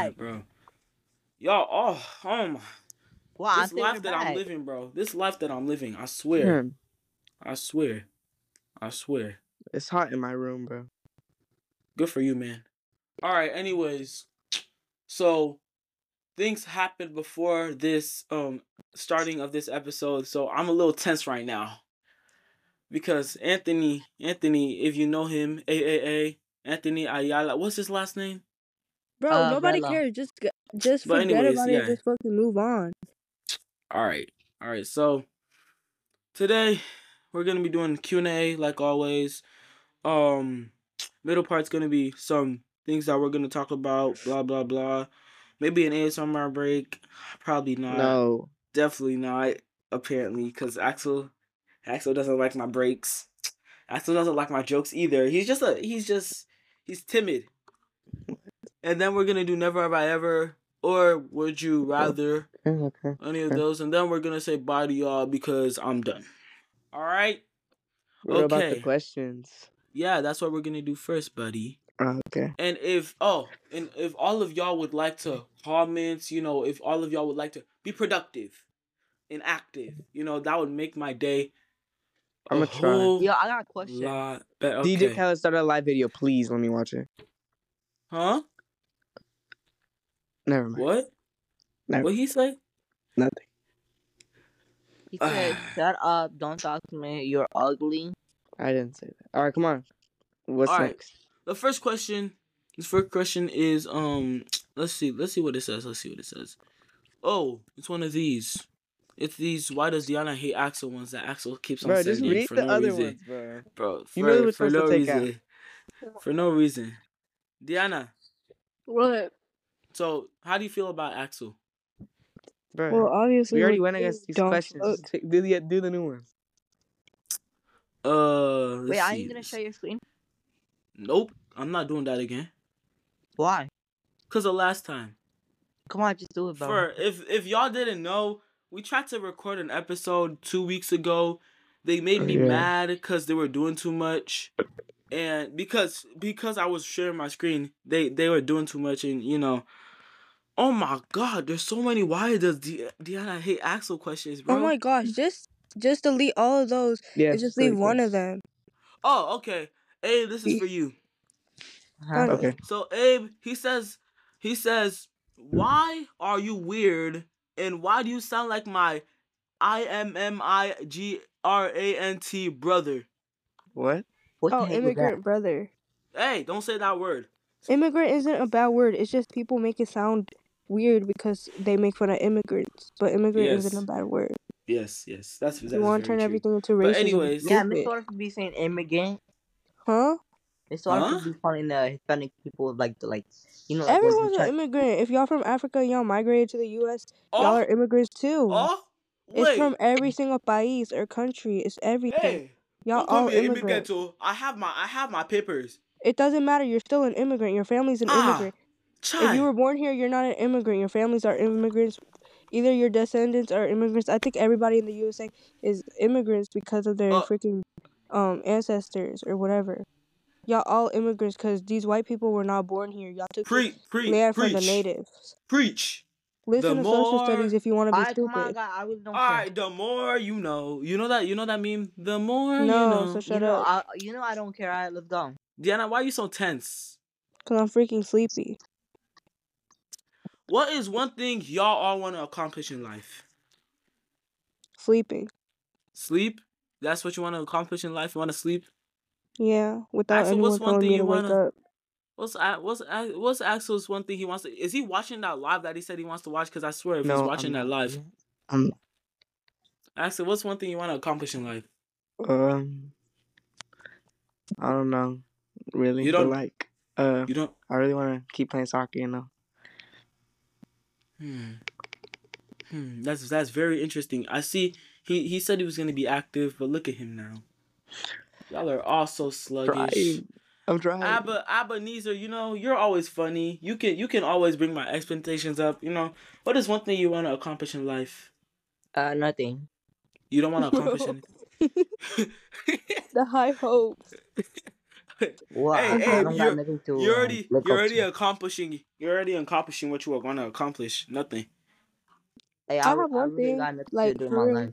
on, we're back. bro. Y'all, oh, oh my, Wow, this think life we're that I'm living, bro. This life that I'm living, I swear, Hmm. I swear, I swear. It's hot in my room, bro. Good for you, man. All right. Anyways, so things happened before this um starting of this episode, so I'm a little tense right now because Anthony, Anthony, if you know him, AAA, Anthony Ayala. What's his last name? Bro, Uh, nobody Bella. cares. Just just But forget anyways, about yeah. it. Just fucking move on. All right, all right. So today we're gonna be doing Q and A like always. Um, middle part's gonna be some things that we're gonna talk about. Blah blah blah. Maybe an ASMR break. Probably not. no. Definitely not. Apparently, because Axel, Axel doesn't like my breaks. Axel doesn't like my jokes either. He's just a. He's just. He's timid. And then we're gonna do never have I ever or would you rather mm, Okay. any of Okay. those, and then we're gonna say bye to y'all because I'm done. All right. What about the questions? Yeah, that's what we're gonna do first, buddy. Oh, okay. And if oh, and if all of y'all would like to comment, you know, if all of y'all would like to be productive and active, you know, that would make my day. a I'ma try. Yo, I got a question. lot better. DJ Okay. Khaled started a live video. Please let me watch it. Huh? Never mind. What? No. What he say? Nothing. He said, "Shut up! Don't talk to me. You're ugly." I didn't say that. All right, come on. What's All right. next? The first question. This first question is um. Let's see. Let's see what it says. Let's see what it says. Oh, it's one of these. It's these. Why does Diana hate Axel ones that Axel keeps on Bro, just sending read for the no other reason, ones, bro. bro. For, You know which for no take out. reason. For no reason. Diana. What? So, how do you feel about Axel? Bro, Well, obviously we already went against these questions. take- Do the do the new ones. Uh, let's Wait, are see. you gonna share your screen? Nope, I'm not doing that again. Why? Cause the last time. Come on, just do it, bro. For if if y'all didn't know, we tried to record an episode two weeks ago. They made me yeah. mad because they were doing too much, and because because I was sharing my screen, they they were doing too much, and you know. Oh my God! There's so many. Why does Di- Diana hate Axel questions, oh bro? Oh my gosh! Just just delete all of those Yeah. and just leave one of them. Oh, okay. Abe, this is for you. Huh? Okay. So Abe, he says, he says, why are you weird, and why do you sound like my I M M I G R A N T brother? What? What Oh, the heck is immigrant brother. Hey, don't say that word. Immigrant isn't a bad word. It's just people make it sound weird because they make fun of immigrants. But immigrant Yes. isn't a bad word. Yes, yes, that's that's you want to turn true. everything into racism. But it's anyways- Yeah, stupid. Miss Order could be saying immigrant. Huh? Miss Order Huh? could be calling the Hispanic people like the like, you know, like Everyone's an immigrant. If y'all from Africa, y'all migrated to the U.S. Y'all Oh, are immigrants too. oh, it's from every single país or country. It's everything. Hey, y'all don't call all me an immigrants. immigrant. I have my I have my papers. It doesn't matter. You're still an immigrant. Your family's an Ah, immigrant. If you were born here, you're not an immigrant. Your families are immigrants. Either your descendants are immigrants. I think everybody in the USA is immigrants because of their Uh. freaking um ancestors or whatever. Y'all all immigrants because these white people were not born here. Y'all took Pre, pre, land from the natives. preach. Listen The to social studies if you want to be Alright, come on, stupid. guys. I really don't All care. right, the more you know, you know that you know that meme. The more you know. so You shut know. I, you know, I don't care. Alright, let's go. Diana, why are you so tense? Cause I'm freaking sleepy. What is one thing y'all all want to accomplish in life? Sleeping. Sleep? That's what you want to accomplish in life? You want to sleep? Yeah, without Axel, anyone what's one telling thing me you to wanna- up. What's A- what's what's Axel's one thing he wants to? Is he watching that live that he said he wants to watch? Because I swear, if No, he's I'm watching that not. live, I'm Axel, what's one thing you want to accomplish in life? um. I don't know. Really, You don't- like uh, You don't. I really want to keep playing soccer. You know. Hmm. Hmm. That's that's very interesting. I see. He he said he was gonna be active, but look at him now. Y'all are all so sluggish. Trying. I'm trying. Abba Ebenezer, you know, you're always funny. You can you can always bring my expectations up. You know, what is one thing you want to accomplish in life? Uh, nothing. You don't want to accomplish anything. The high hopes. Well, Hey, I, hey, I don't you're- nothing to. You're uh, already look you're already to. accomplishing you're already accomplishing what you were gonna accomplish. Nothing. Hey, I I, have I one really thing, got like, to for real.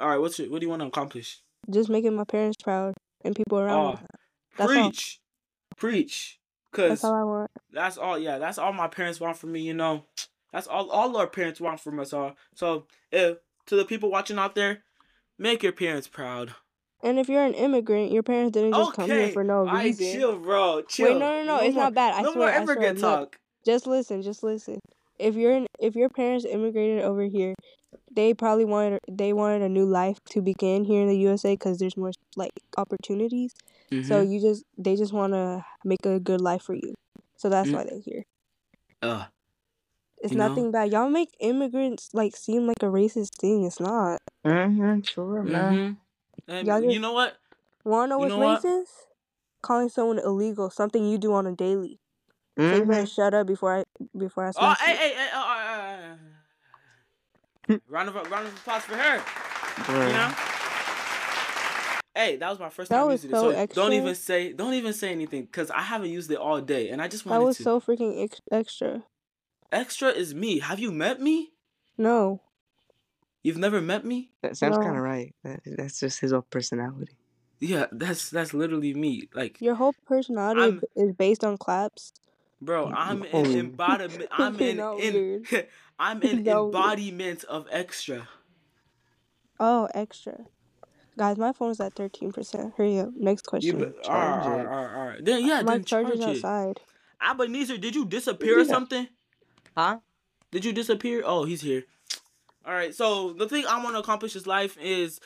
All right, what's your, what do you want to accomplish? Just making my parents proud and people around Oh, me. That's all. preach, preach, That's all I want. that's all. Yeah, that's all my parents want from me. You know, that's all all our parents want from us all. So, if to the people watching out there, make your parents proud. And if you're an immigrant, your parents didn't just come here for no I reason. chill, bro. Chill. Wait, no, no, no, it's more- not bad. I no swear, more I immigrant swear. Look, talk. Just listen, just listen. If you're an, if your parents immigrated over here, they probably wanted they wanted a new life to begin here in the USA because there's more like opportunities. So Mhm. you just they just want to make a good life for you. So that's Mm. why they're here. uh, It's You know? nothing bad. Y'all make immigrants like seem like a racist thing. It's not. Mm-hmm. Sure, man. mhm. And Y'all you know what? Wanna know You what's know what? racist? Calling someone illegal, something you do on a daily. So you Mm-hmm. better shut up before I before I Oh, smash hey, hey, hey, oh, uh, round of round of applause for her. Bro. You know. Hey, that was my first That time was using it. so So extra. don't even say don't even say anything because I haven't used it all day and I just wanted to. That wanted was to. so freaking ex- extra. Extra is me. Have you met me? No. You've never met me? That sounds No. kind of right. That, that's just his whole personality. Yeah, that's that's literally me. Like, Your whole personality I'm- is based on claps. bro, I'm Oh. an embodiment. I'm You're in, not in weird. I'm an not weird. embodiment of extra. Oh, extra. Guys, my phone's at 13%. Hurry up. Next question. be, all right, charge all right, it. all right, all right. Then yeah, my then charge charger's it. outside. Abenezer, did you disappear or something? Huh? Did you disappear? Oh, he's here. All right. So the thing I want to accomplish in life is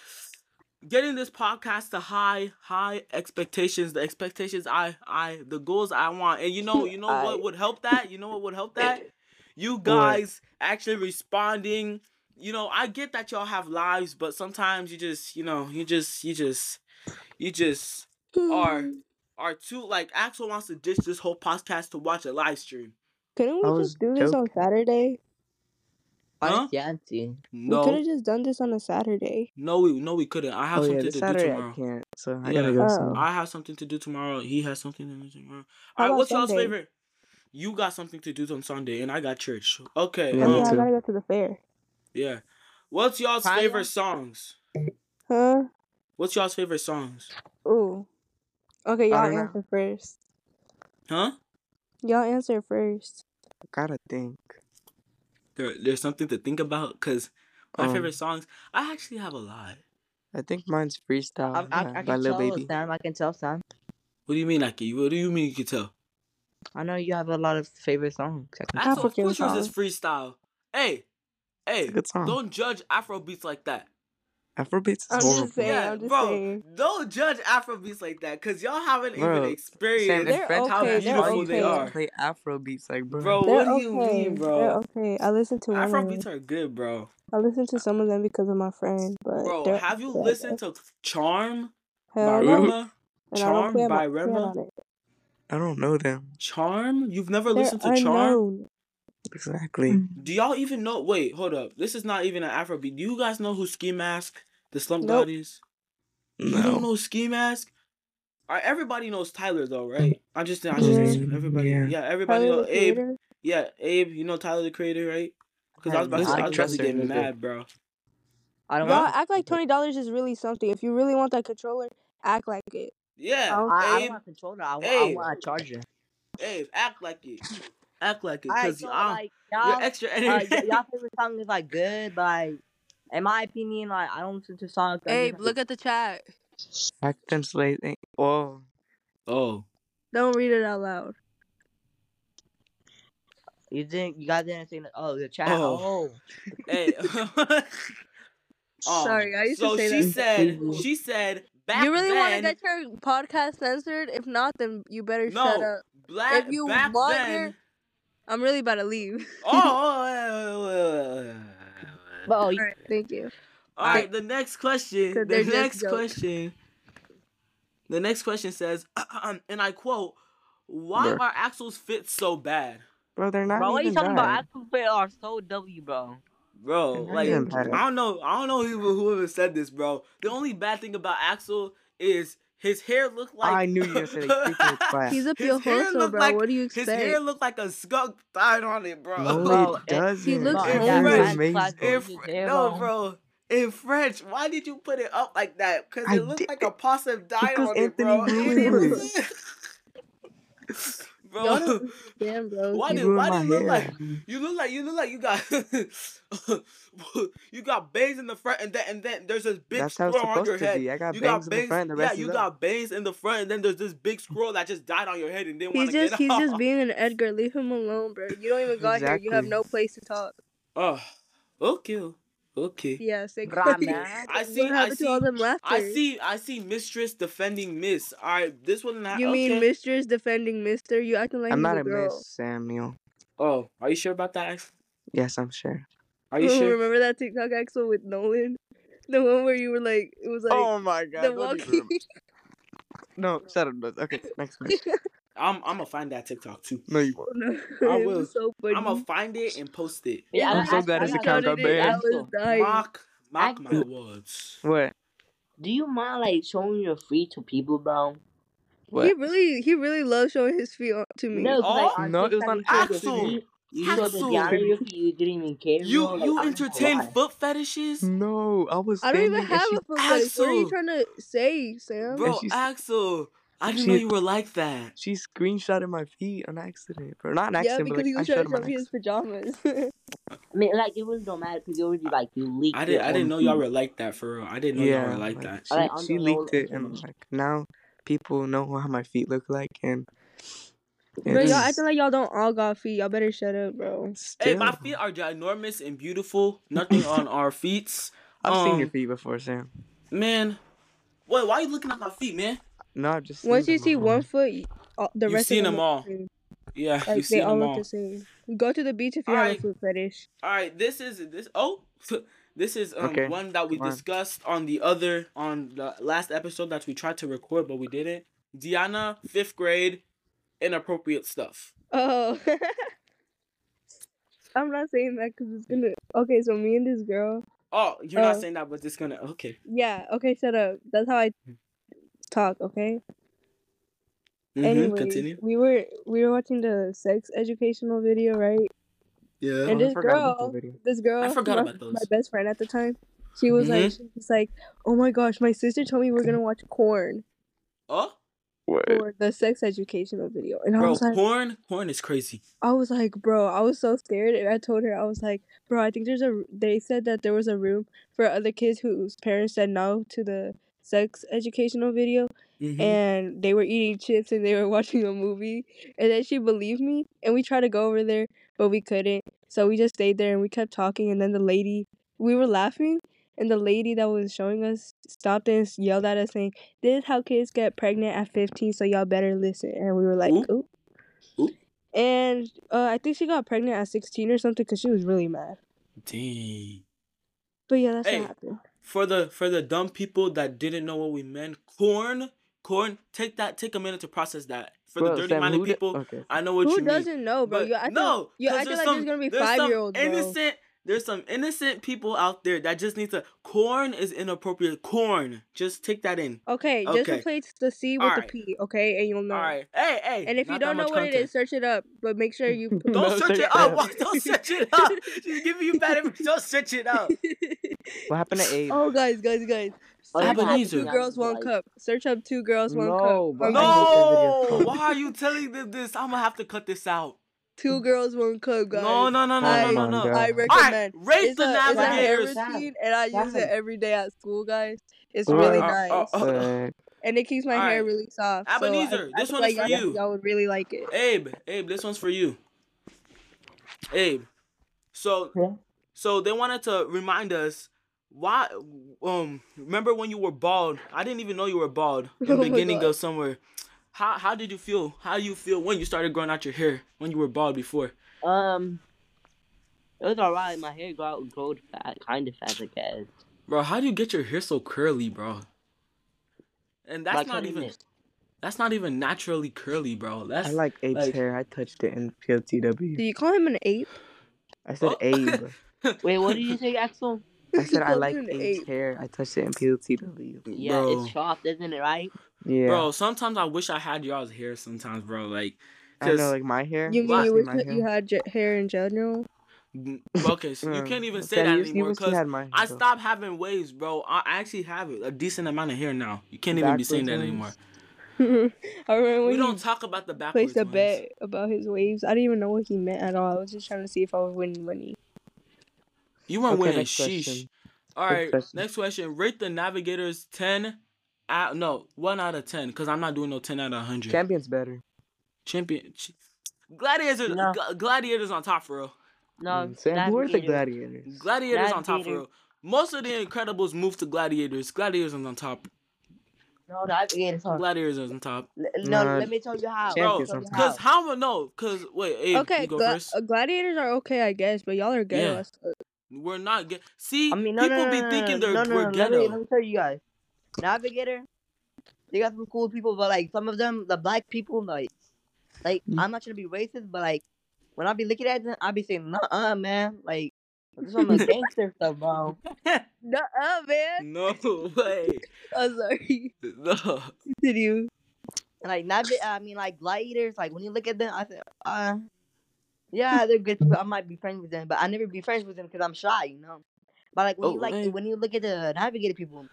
getting this podcast to high, high expectations. The expectations I, I, the goals I want. And you know, you know I- what would help that? You know what would help that? You guys actually responding. You know, I get that y'all have lives, but sometimes you just, you know, you just, you just, you just are are too like Axel wants to ditch this whole podcast to watch a live stream. Couldn't we just do this on Saturday? Huh? I can't see. We could have just done this on a Saturday. no, we no, we couldn't. I have Oh yeah, something this to Saturday do I tomorrow. can't, so I Yeah. gotta go. Oh. I have something to do tomorrow. He has something to do tomorrow. How All right, about what's y'all's favorite? You got something to do on Sunday, and I got church. Okay, Yeah, me yeah, um, I gotta go to the fair. yeah. What's y'all's Kaya? favorite songs? Huh? What's y'all's favorite songs? Ooh. Okay, y'all don't know. answer first. Huh? Y'all answer first. I Gotta think. There, there's something to think about because my Um, favorite songs. I actually have a lot. I think mine's freestyle I, I, by, I by can Lil tell, Baby. Sam. I can tell, Sam. What do you mean, Aki? What do you mean you can tell? I know you have a lot of favorite songs. I can Axel, of African course yours is freestyle. Hey, hey, good song. don't judge Afro beats like that. Afrobeats is I'm horrible. just saying. yeah, I'm just bro, saying. don't judge Afro beats like that because y'all haven't Bro, even experienced if They're French how okay, they're beautiful they okay. are. Play Afrobeats like bro. Bro, They're what do okay. you mean, They're okay. I listened to one of Afrobeats are good, bro. I listened to some of them because of my friend, but Bro, have you okay, listened to Charm Hell by. Rema? And I don't Charm by Rema? I don't know them Charm? You've never They're listened to Charm? Unknown. exactly. Mm. Do y'all even know? Wait, hold up. This is not even an Afrobeat. Do you guys know who Ski Mask, the Slump Nope. God is? No. You don't No. know Ski Mask? All right, everybody knows Tyler though, right? I'm just, I'm just, Yeah. everybody, Yeah. yeah, everybody Tyler know the Abe. Creator. Yeah, Abe. You know Tyler the Creator, right? Because I was about to, Who's I like was about to get mad, bro. I don't Y'all know. act like twenty dollars is really something. If you really want that controller, act like it. Yeah. I, I don't want a controller. I, want, Abe. I want a charger. Abe, act like it, act like it, Alright, because so I'm like you're y'all, extra uh, energy. y- y'all favorite song is like good, but like in my opinion, like I don't listen to songs. that Abe, like, look at the chat. Acting slate. ain't- Oh, oh, Don't read it out loud. You didn't. You guys didn't say. that- Oh, the chat. Oh. Oh, hey. Um, Sorry, I used to so say she that. said, Crazy. she said, back you really want to get your podcast censored? If not, then you better no, shut up. black, If you back want then. your- I'm really about to leave. Oh, oh, oh, oh, oh, but oh, you- right, thank you. All right, the next question. The next question. The next question says, and I quote, "Why Bruh. are Axel's fits so bad, bro, they're not bro, what are you talking bad. about? Actual fit are so W, bro. bro? Like. I don't know. I don't know who whoever said this, bro. The only bad thing about Axel is his hair looked like. I knew you were say that. You freaking class. He's a His hair piojoso, looked bro. like- what do you His hair looked like a skunk died on it, bro. No, Bro, it it- doesn't. he looks No, in that French. amazing. flag In goes Fr- his hair no, bro. In French, why did you put it up like that? Because I it looked did- like a possum died because on it, Anthony bro. It- Y'all bro, don't bro. why You did why did it look like you look like you look like you got you got bangs in the front and then and then there's this big That's it's on your head. I got You bangs got in the front. The yeah, you is got up. bangs in the front, and then there's this big scroll that just died on your head and didn't want He's to just get he's off. just being an Edgar. Leave him alone, bro. You don't even got here. You have no place to talk. Oh, okay, okay. Yeah, say Bruh, I see. What I see. to all them laughter? I see. I see. Mistress defending Miss. All right, this one. You okay. mean Mistress defending Mister? You acting like I'm he's not a a girl. miss, Samuel. Oh, are you sure about that? Ax? Yes, I'm sure. Are you sure? Remember that TikTok Axel with Nolan? The one where you were like, it was like oh my god. the don't walkie. no, shut up. Okay, next question. I'm. I'm gonna find that TikTok too. No, you won't. I will. Was so funny. I'm gonna find it and post it. Yeah, I'm I- so I- glad I his got- account got Started I banned. was dying. Mock. Mock my Axel. words. What? Do you mind like showing your feet to people, bro? What? He really, he really loves showing his feet to me. No, 'cause, like, Oh, on no, it was TikTok, on you showed the Axel. You Axel. Diana your feet. You didn't even care. You bro. You I entertain foot fetishes, No, I was. I don't even have she- a foot fetish. What are you trying to say, Sam? bro. Axel, I didn't she- know you were like that. She screenshotted my feet on accident, bro. Not an yeah, accident, because but like I was showed trying him to on show me his pajamas. I mean, like it was dramatic because you already like you leaked. I didn't. I didn't on know y'all were like that for real. I didn't know y'all were like like, that. she, Like, she leaked it, and internet. like now people know how my feet look like, and bro, it's y'all acting like y'all don't all got feet. Y'all better shut up, bro. Hey, my feet are ginormous and beautiful. Nothing on our feet. I've seen your um, feet before, Sam. Man, wait, why are you looking at my feet, man? No, I've just Once you see all. one foot, you- all- the You've rest seen of them them all. the. Yeah, Like you've they seen all them look all. the same. Go to the beach if you have Alright. a foot fetish. All right, this is this. Oh, this is um Okay, one that we come discussed on the other on the last episode that we tried to record but we didn't. Diana, fifth grade, inappropriate stuff. Oh. I'm not saying that because it's gonna. Okay, so me and this girl. Oh, you're not Uh, saying that, but it's gonna okay. Yeah. Okay. Shut up. That's how I talk. Okay. Mhm, Anyways, continue. we were we were watching the sex educational video, right? Yeah. And Oh, I this girl- This girl, I forgot my, about those. my best friend at the time, she was like, Mhm. she was like, "Oh my gosh, my sister told me we're gonna watch corn Oh, What? for the sex educational video," and I was like, porn, porn is crazy. I was like, bro, I was so scared, and I told her, I was like, bro, I think there's a. They said that there was a room for other kids whose parents said no to the sex educational video, Mhm. and they were eating chips and they were watching a movie, and then she believed me, and we tried to go over there, but we couldn't, so we just stayed there and we kept talking, and then the lady, we were laughing. And the lady that was showing us stopped and yelled at us saying, "This is how kids get pregnant at 15, so y'all better listen." And we were like, Oop. "Oop." Oop. And uh, I think she got pregnant at 16 or something because she was really mad. Dang. But yeah, that's Hey. what happened. For the for the dumb people that didn't know what we meant, corn, corn. Take that. Take a minute to process that. For Bro, the dirty minded people, Okay. I know what Who you mean. doesn't know, bro? But You acting, no, you 'cause acting there's like some- there's gonna be five some year olds. Innocent. There's some innocent people out there that just need to. Corn is inappropriate. Corn. Just take that in. Okay, okay. just replace the C with Alright. the P, okay, and you'll know. All right. Hey, hey. And if you don't know what it content. is, search it up. But make sure you. Put Don't No, search search it it up. up. Why don't search it up? She's giving you bad information. Don't search it up. What happened to Abe? oh, guys, guys, guys. Oh, Search you up have Abenezer. two girls, one like- cup. Search up two girls, one No, cup. bro. Or I hate that video. No. Why are you telling them this? I'm gonna have to cut this out. Two girls, one cup, guys. No, no, no, no, I- no, no, no. Oh I recommend. All right, rate it's the a, it's a hair navigators. Routine, and I use it every day at school, guys. It's really uh, nice, uh, uh, But and it keeps my hair alright. really soft. so I- Abenezer, I this feel like for y'all- you. Y'all would really like it. Abe, Abe, this one's for you. Abe. So Yeah. so they wanted to remind us why um remember when you were bald? I didn't even know you were bald in Oh the my beginning God. of somewhere. How how did you feel? How do you feel when you started growing out your hair when you were bald before? Um, it was alright. My hair got growed fat, kind of fast, I guess. Bro, how do you get your hair so curly, bro? And that's By not even it. that's not even naturally curly, bro. That's I like Abe's like- hair. I touched it in PLTW. Do you call him an ape? I said Oh. Abe. Wait, what did you say, Axel? I said I like him an Abe's ape. hair. I touched it in PLTW. Yeah, Bro. it's soft, isn't it, right? Yeah. Bro, sometimes I wish I had y'all's hair. Sometimes, bro, like, I cause know, like my hair. You mean you wish that you had j- hair in general? okay, so you can't even okay, say that you- you anymore because I stopped having waves, bro. I actually have a decent amount of hair now. You can't even be saying that anymore. I remember We don't talk about the backwards placed a ones. bet about his waves. I didn't even know what he meant at all. I was just trying to see if I was winning money. You weren't Okay, winning. next Sheesh. question. All Next question. next question. Rate the Navigators ten. Out, no, one out of ten, because I'm not doing no ten out of hundred. Champion's better. Champion. ch- Gladiators. No. Gla- Gladiators on top for real. No, Mm, Sam, who are the Navigator. gladiators? Gladiators on top for real. Most of the Incredibles moved to Gladiators. Gladiators is on top. No, Navigator's on. Gladiators is on top. L- No, Nah, let me tell you how. Bro, Champions Let me on tell Cause how no? Cause wait, Abe, okay, you go gla- first. uh, gladiators are okay, I guess, but y'all are ghetto. Yeah. We're not get. See, I mean, no, people no, no, be no, thinking no, they're no, no, we're no, Let ghetto. me, let me tell you guys. Navigator, they got some cool people, but like some of them, the black people, like, like Mm. I'm not trying to be racist, but like when I be looking at them, I be saying, "Nah, man, like this is some of the gangster stuff, bro." Nuh-uh, man. no way. I'm sorry. No. Continue. And, like Navi, I mean, like gladiators, like when you look at them, I say, uh, yeah, they're good people. I might be friends with them, but I never be friends with them because I'm shy, you know. But like when Oh, you like hey. when you look at the navigator people,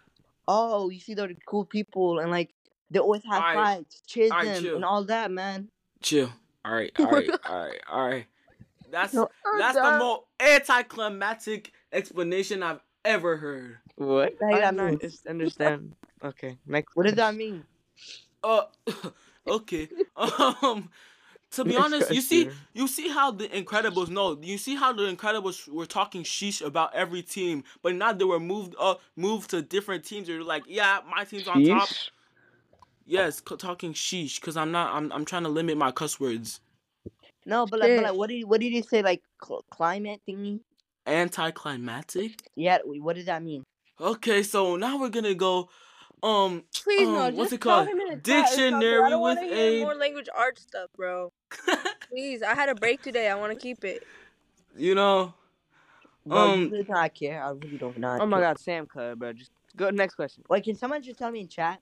oh, you see they're cool people, and like they always have Alright. fights, chase Alright, them, and all that, man. Chill. All right. All right. All right. All right. That's No, that's the most anticlimactic explanation I've ever heard. What? What I don't understand. Okay, next. What does that mean? Uh, okay. Um, to be Next honest, you see, you see how the Incredibles. No, you see how the Incredibles were talking sheesh about every team, but now they were moved up, moved to different teams. They're like, yeah, my team's on top. Sheesh? Yes, c- talking sheesh, cause I'm not. I'm I'm trying to limit my cuss words. No, but like, but like, what did what did he say? Like cl- climate thingy? Anticlimactic. Yeah, what does that mean? Okay, so now we're gonna go. Um, Please um, no. what's it called? him in the chat or something. Dictionary I with a. more language art stuff, bro. Please, I had a break today. I want to keep it. you know. Bro, Um, you really not care. I really don't not. Oh my care. God, Sam cut, bro. Just go next question. Wait, can someone just tell me in chat?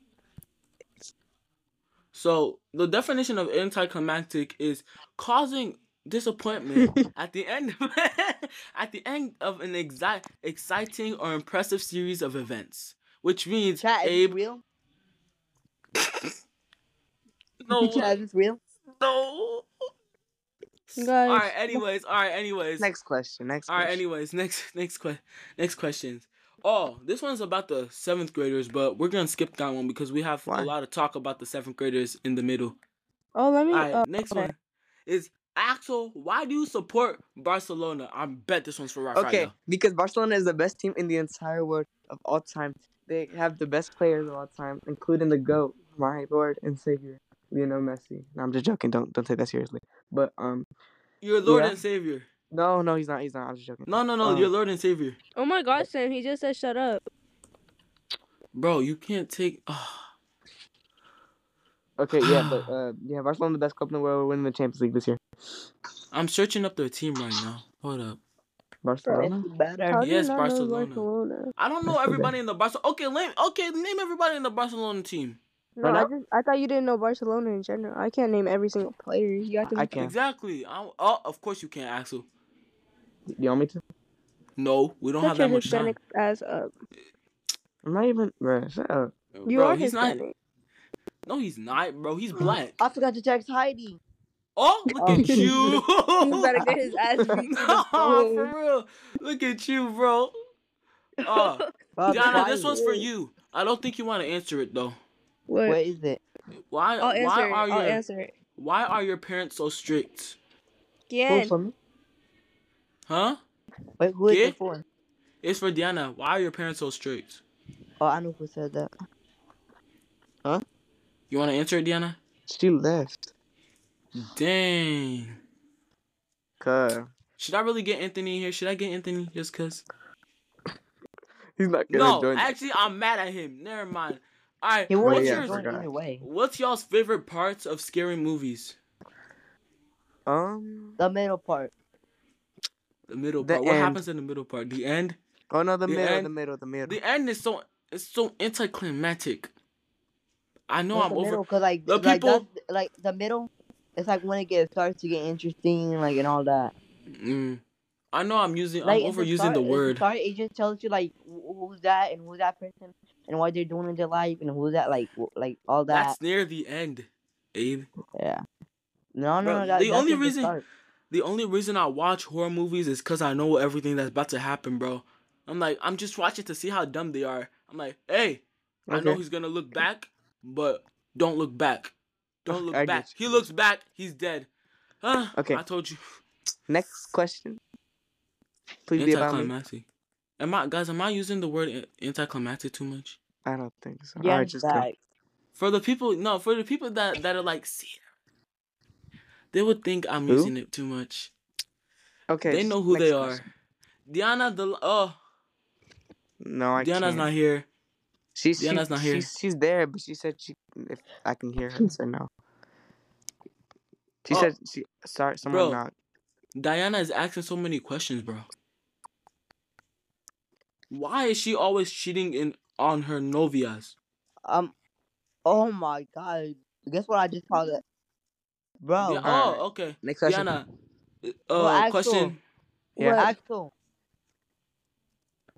So the definition of anticlimactic is causing disappointment at the end of, at the end of an exi- exciting or impressive series of events, which means Chat, is Abe. this real? No, Chat, is real? no. Guys, All right. Anyways. All right. Anyways. Next question. Next. All right. question. Anyways. Next. Next que- Next questions. Oh, this one's about the seventh graders, but we're gonna skip that one because we have Why? a lot of talk about the seventh graders in the middle. Oh, let me. All right, uh, next okay. one is Axel. Why do you support Barcelona? I bet this one's for Rafael. Okay, because Barcelona is the best team in the entire world of all time. They have the best players of all time, including the GOAT, my Lord and Savior, Lionel Messi. No, I'm just joking. Don't don't take that seriously. But um, Your Lord Yeah. and Savior. no, no, he's not. He's not. I'm just joking. No, no, no. Um, your Lord and Savior. Oh my God, Sam, he just said shut up. Bro, you can't take. ah. Okay, yeah, but uh, yeah, Barcelona the best club in the world. We're winning the Champions League this year. I'm searching up their team right now. Hold up. Barcelona. It's better. How Yes, Barcelona. Barcelona? I don't know everybody in the Barcelona. Okay, name. Okay, name everybody in the Barcelona team. No, Right I just I thought you didn't know Barcelona in general. I can't name every single player. You got to. I can. Exactly. I, oh, of course you can't, Axel. You want me to? No, we don't Shut have that much time. Hispanic ass up. I'm not even. Bro, shut up. You bro, are he's Hispanic. not. No, he's not, bro. He's black. I forgot to text Heidi. Oh, look Oh. at you. you about to get his ass beat to the no, for real. Look at you, bro. Oh, Diana, this one's for you. I don't think you want to answer it though. What? What is it? Why? I'll answer why it. are I'll your answer it. Why are your parents so strict? Who Again. for me? Huh? Wait, who is Yeah? it for? It's for Diana. Why are your parents so strict? Oh, I know who said that. Huh? You want to answer it, Diana? She left. Dang. Cause Should I really get Anthony in here? Should I get Anthony just cause? he's not gonna No, join. actually, I'm mad at him. Never mind. All right. He What's yeah, yeah, yours? I forgot. either way. What's y'all's favorite parts of scary movies? um. The middle part. The middle The part. What happens in the middle part? The end. Oh no, the, The middle, end- the middle, the middle. The end is so it's so anticlimactic. I know Like I'm the over. middle, cause like The like people- that's, like the middle, it's like when it gets starts to get interesting, like and all that. Mm, I know I'm using. Like I'm at the overusing start- the word. start, it just tells you like who's that and who's that person and what they're doing in their life and who's that like like all that. That's near the end, Abe. Yeah. No, no, Bro, no. That, the only reason- start. The only reason I watch horror movies is because I know everything that's about to happen, bro. I'm like, I'm just watching to see how dumb they are. I'm like, hey, I know Okay. he's gonna look back, but don't look back. Don't look I back. He looks back, he's dead. Ah, Okay. I told you. Next question. Please be about me. Anticlimactic. Am I guys? Am I using the word a- anticlimactic too much? I don't think so. Yeah, Alright, just go. For the people, no, for the people that that are like, see, they would think I'm Who? using it too much. Okay. they know who next they are. question. Diana, the oh, No, I Diana's can't. not here. She's she, not here. She's, she's there, but she said she if I can hear her say no. She Oh. said she sorry someone Bro. knocked. Diana is asking so many questions, bro. Why is she always cheating in on her novias? Um. Oh my god! Guess what I just called it, bro. Dia- alright. oh, okay. Next question. Diana, uh, Well, Axel. question. Yeah. Well, Axel.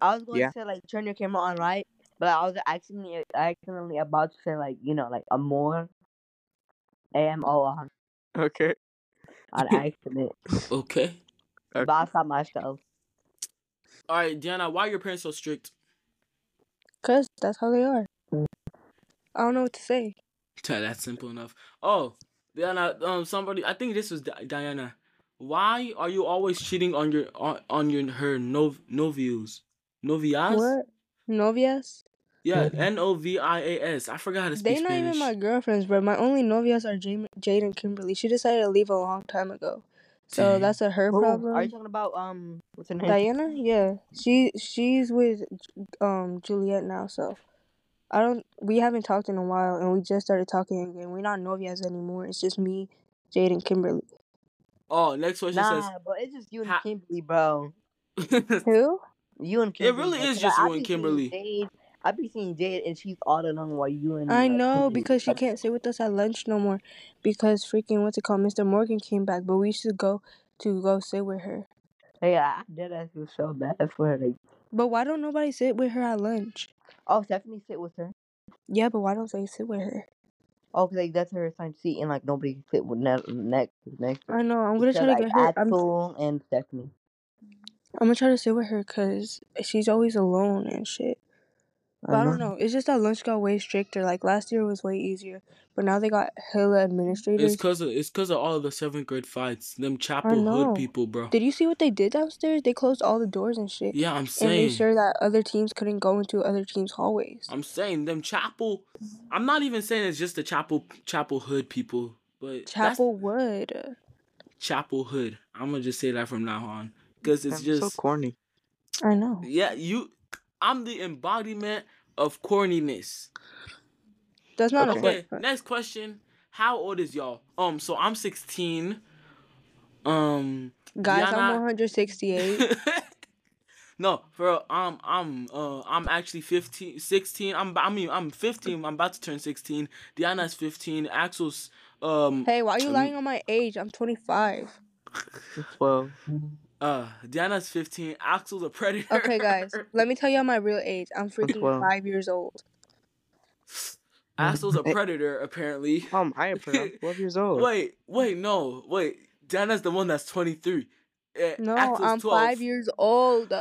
I was going Yeah. to say like turn your camera on, right? But I was accidentally accidentally about to say like you know like a more am o on Okay. on accident. Okay. Okay. But I stopped myself. All right, Diana. Why are your parents so strict? Cause that's how they are. I don't know what to say. That's simple enough. Oh, Diana. Um, somebody. I think this was Di- Diana. Why are you always cheating on your on, on your her nov novios? Novias? What? Novias? Yeah, N O V I A S. I forgot how to speak They not Spanish. even my girlfriends, bro. My only novias are Jade Jade and Kimberly. She decided to leave a long time ago. So Dang. that's a her Who? problem. Are you talking about um? What's her name? Diana? Yeah. She she's with um Juliet now, so I don't we haven't talked in a while and we just started talking again. We're not novias anymore. It's just me, Jade and Kimberly. Oh, next question Nah, but it's just you and Ha- Kimberly, bro. Who? You and Kimberly It Kimberly. really bro, is 'cause just I- you I and be seeing Kimberly. Jade, I be seeing Jade and she's all alone while you and I like, know because she can't sit with us at lunch no more because freaking what's it called? Mr. Morgan came back, but we should go to go sit with her. Yeah, I did I feel so bad for her. Like, But why don't nobody sit with her at lunch? oh, Stephanie sit with her. Yeah, but why don't they sit with her? Oh, 'cause, like that's her assigned seat, and like nobody sit with ne- next next. her. I know. I'm gonna She try to like, get her. I'm, Axel and Stephanie. I'm gonna try to sit with her because she's always alone and shit. But I, don't know. It's just that lunch got way stricter. Like last year was way easier, but now they got hella administrators. It's cause of it's cause of all of the seventh grade fights. Them chapel hood people, bro. Did you see what they did downstairs? They closed all the doors and shit, Yeah, I'm saying. and saying. made sure that other teams couldn't go into other teams' hallways. I'm saying them chapel. I'm not even saying it's just the chapel chapel hood people, but Chapel Wood. chapel hood. I'm gonna just say that from now on, cause it's That's just so corny. I know. yeah. You, I'm the embodiment of corniness. That's not Okay. a Okay, fun. next question. How old is y'all? Um, so I'm 16. Um, Guys, I'm Diana- 168. no, for real, um, I'm uh, I'm actually 15, 16. I'm I mean I'm 15. I'm about to turn 16. Diana's 15. Axel's um hey, why are you lying on my age? I'm 25. Well, uh Diana's 15. Axel's a predator. Okay, guys, let me tell y'all my real age. I'm freaking well. five years old. Axel's a predator apparently. um, I am pretty- 12 years old. Wait, wait, no, wait. Diana's the one that's 23. Uh, No, Axel's I'm 12. five years old.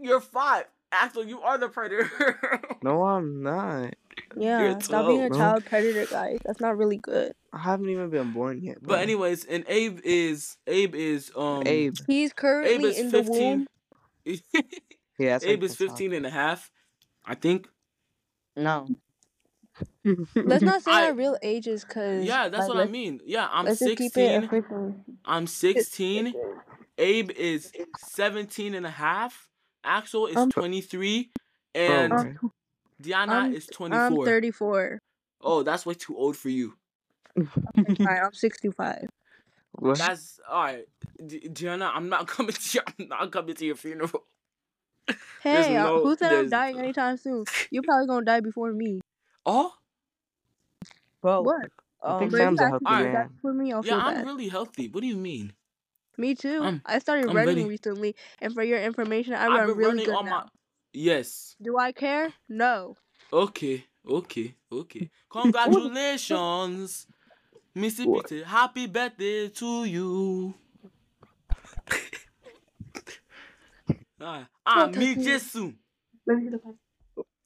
You're five. Axel, you are the predator. No, I'm not. Yeah, stop being a bro. child predator, guys. That's not really good. I haven't even been born yet. But anyways, and Abe is Abe is um Abe. He's Abe currently is in the 15. womb. Yeah, Abe like is the top. 15 and a half. I think. No, Let's not say I- our real ages, cause Yeah, that's like, what I mean. Yeah, I'm Let's just keep it 16. I'm 16. Abe is 17 and a half. Axel is I'm- 23 Oh, and okay. Diana I'm- is I'm 34. Oh, that's way too old for you. Alright, I'm 65. What? That's all right. D- Diana, I'm not coming to your I'm not coming to your funeral. Hey, uh, no- who said I'm dying anytime soon? You're probably gonna die before me. Oh? bro. What? Um, think But if Sam's you a healthy me to man. for me, I'll Yeah, feel I'm bad. really healthy. What do you mean? Me too. I'm- I started I'm running ready. recently, and for your information, I I've run been really running good on now. my. Yes. Do I care? No. Okay. Okay. Okay. Congratulations, Missy What? Peter. Happy birthday to you. Ah, ah, Don't touch me me. Jesus. Let me see the pass.